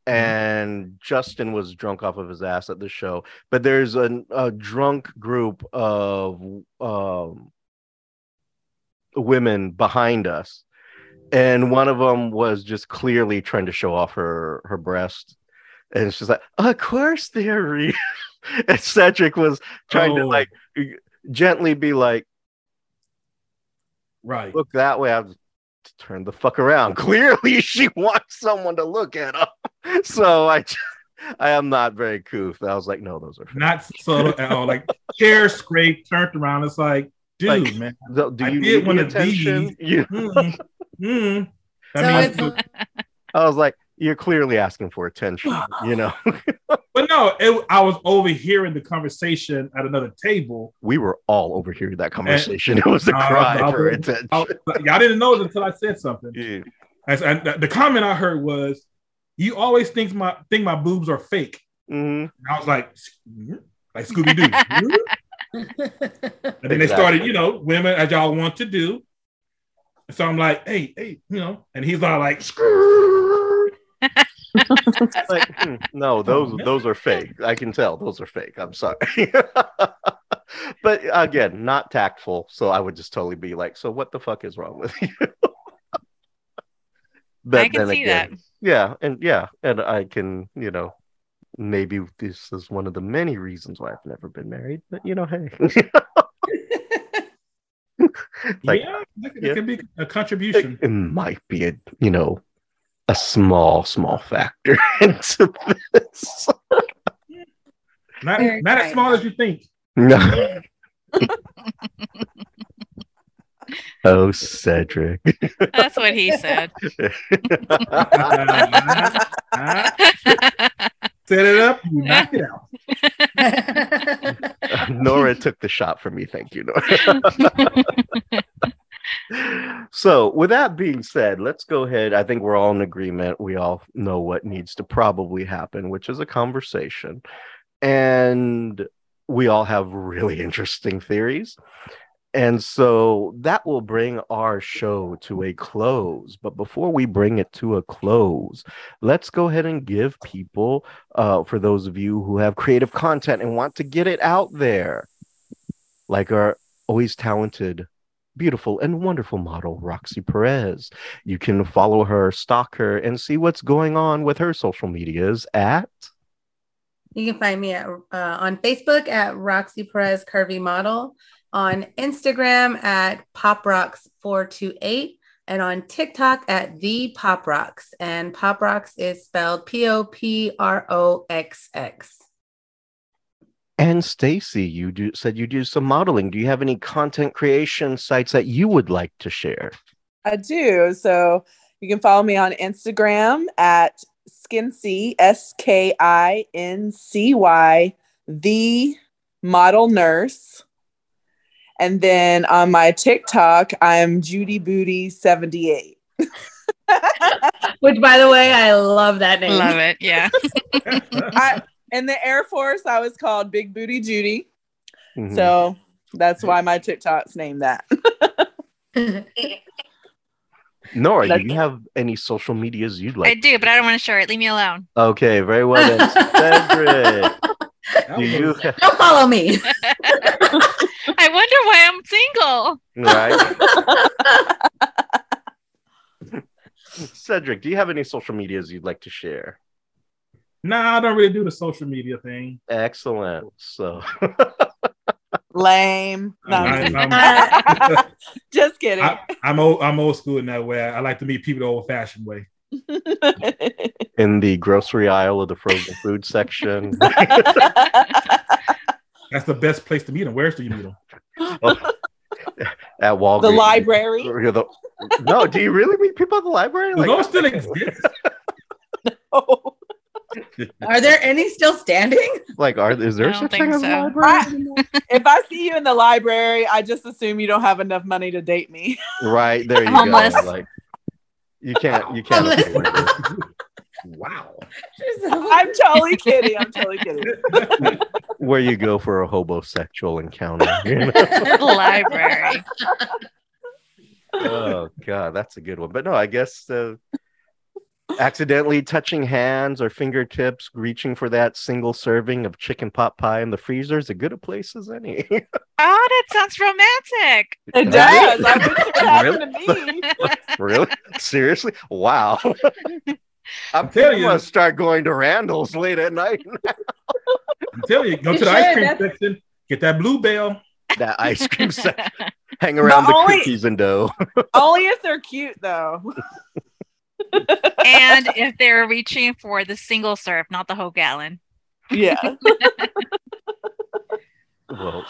mm-hmm. and Justin was drunk off of his ass at the show. But there's a, a drunk group of um, women behind us, and one of them was just clearly trying to show off her her breast, and she's like, "Of course they're real." and Cedric was trying oh. to like gently be like, right look that way. I was turn the fuck around. Clearly, she wants someone to look at her. So I, I am not very couth. I was like, no, those are fake. not subtle at all. Like chair scrape, turned around. It's like, dude, like, man, do, do you I did want to be. You... Mm, mm. I, mean, I was like, you're clearly asking for attention, you know. but no, it, I was overhearing the conversation at another table. We were all overhearing that conversation. And, it was a cry I, for attention. Y'all didn't know it until I said something. Yeah. And, and the comment I heard was, "You always think my think my boobs are fake." Mm-hmm. I was like, like Scooby Doo. and then exactly. they started, you know, women as y'all want to do. So I'm like, hey, hey, you know, and he's all like, like, hmm, no, those oh, those are fake. I can tell those are fake. I'm sorry. but again, not tactful. So I would just totally be like, "So what the fuck is wrong with you?" but I can see again, that. Yeah, and yeah, and I can, you know, maybe this is one of the many reasons why I've never been married. But you know, hey. like, yeah, that, yeah. could be a contribution. It, it, might be a you know a small small factor into this. not not as small as you think. No. oh, Cedric. That's what he said. Set it up, you knock it out. Nora took the shot for me. Thank you, Nora. So, with that being said, let's go ahead. I think we're all in agreement. We all know what needs to probably happen, which is a conversation. And we all have really interesting theories. And so that will bring our show to a close. But before we bring it to a close, let's go ahead and give people, uh, for those of you who have creative content and want to get it out there, like our always talented, beautiful, and wonderful model, Roxy Perez. You can follow her, stalk her, and see what's going on with her social medias at. You can find me at uh, on Facebook at Roxy Perez Curvy Model on Instagram at Pop Rocks 428 and on TikTok at the Pop Rocks. And Pop Rocks is spelled P O P R O X X. And Stacy, you do, said you do some modeling. Do you have any content creation sites that you would like to share? I do. So you can follow me on Instagram at Skincy S K I N C Y, the model nurse. And then on my TikTok, I'm Judy Booty 78. Which, by the way, I love that name. Love it. Yeah. I, in the Air Force, I was called Big Booty Judy. Mm-hmm. So that's why my TikTok's named that. Nora, do you have any social medias you'd like? I do, but I don't want to share it. Leave me alone. Okay, very well then. Cedric, do you don't follow me? I wonder why I'm single. Right. Cedric, do you have any social medias you'd like to share? No, nah, I don't really do the social media thing. Excellent. So lame. No, I'm, just kidding. I, am old. I'm old school in that way. I like to meet people the old-fashioned way. in the grocery aisle of the frozen food section. That's the best place to meet them. Where's do you meet them? Well, oh, at Walgreens. The library. The, no, do you really meet people at the library? Like, those still exist. no. Are there any still standing? Like, are is there such thing as so. library? if I see you in the library, I just assume you don't have enough money to date me. Right there, you Homeless. go. Like, you can't, you can't. wow. I'm totally kidding. I'm totally kidding. Where you go for a hobosexual encounter? You know? library. oh god, that's a good one. But no, I guess uh, accidentally touching hands or fingertips, reaching for that single serving of chicken pot pie in the freezer is as good a place as any. oh, that sounds romantic. It does. I wish it happened really? to me. really? Seriously? Wow. I'm telling you, to start going to Randall's late at night. I'm telling you, go to the ice cream section, get that bluebell. That ice cream section. Hang around the only, cookies and dough. only if they're cute, though and if they're reaching for the single serve, not the whole gallon. Yeah. well,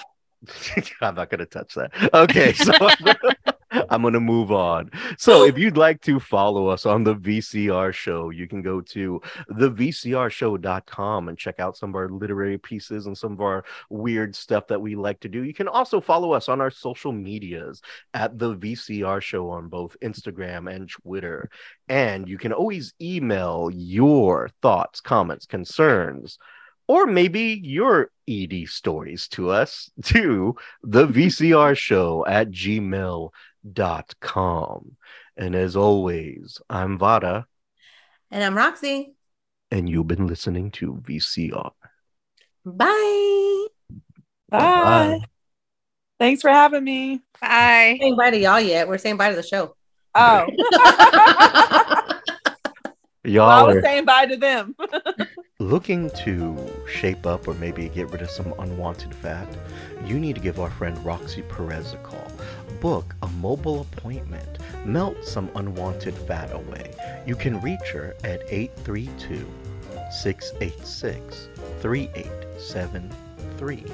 I'm not going to touch that. Okay, so I'm going to move on. So, if you'd like to follow us on the VCR show, you can go to thevcrshow.com and check out some of our literary pieces and some of our weird stuff that we like to do. You can also follow us on our social medias at the VCR show on both Instagram and Twitter. And you can always email your thoughts, comments, concerns or maybe your ED stories to us to the VCR show at gmail.com. .Com and as always, I'm Vada. And I'm Roxy. And you've been listening to VCR. Bye. Bye. Bye. Thanks for having me. Bye. Saying bye to y'all yet? We're saying bye to the show. Oh. Y'all well, I was are saying bye to them. looking to shape up or maybe get rid of some unwanted fat, you need to give our friend Roxy Perez a call. Book a mobile appointment. Melt some unwanted fat away. You can reach her at 832 686 3873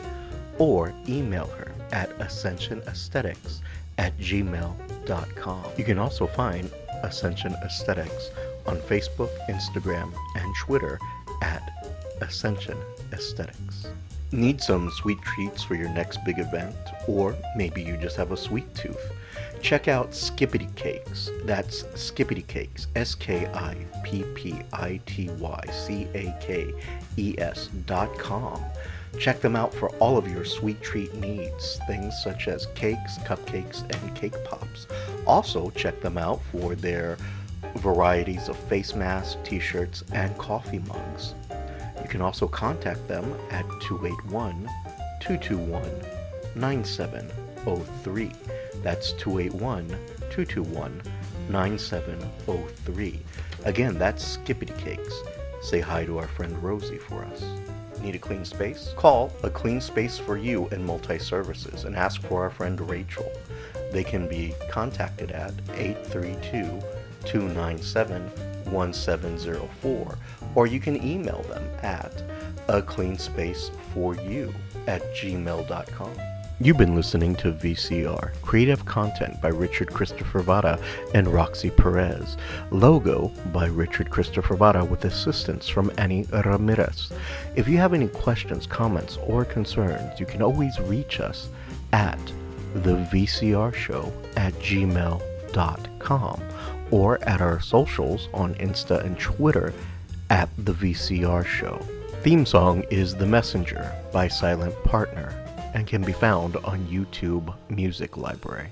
or email her at ascensionaesthetics at gmail.com. You can also find Ascension Aesthetics on Facebook, Instagram, and Twitter at Ascension Aesthetics. Need some sweet treats for your next big event, or maybe you just have a sweet tooth? Check out Skippity Cakes. That's Skippity Cakes, S K I P P I T Y C A K E S dot com. Check them out for all of your sweet treat needs, things such as cakes, cupcakes, and cake pops. Also, check them out for their varieties of face masks, t shirts, and coffee mugs. You can also contact them at 281 221 9703. That's 281 221 9703. Again, that's Skippity Cakes. Say hi to our friend Rosie for us. Need a clean space? Call A Clean Space for You in Multi Services and ask for our friend Rachel. They can be contacted at 832 297 1704 or you can email them at a clean space for you at gmail.com. You've been listening to VCR, creative content by Richard Christopher Vada and Roxy Perez. Logo by Richard Christopher Vada with assistance from Annie Ramirez. If you have any questions, comments, or concerns, you can always reach us at the VCR show at gmail.com or at our socials on Insta and Twitter at the VCR show. Theme song is The Messenger by Silent Partner and can be found on YouTube Music Library.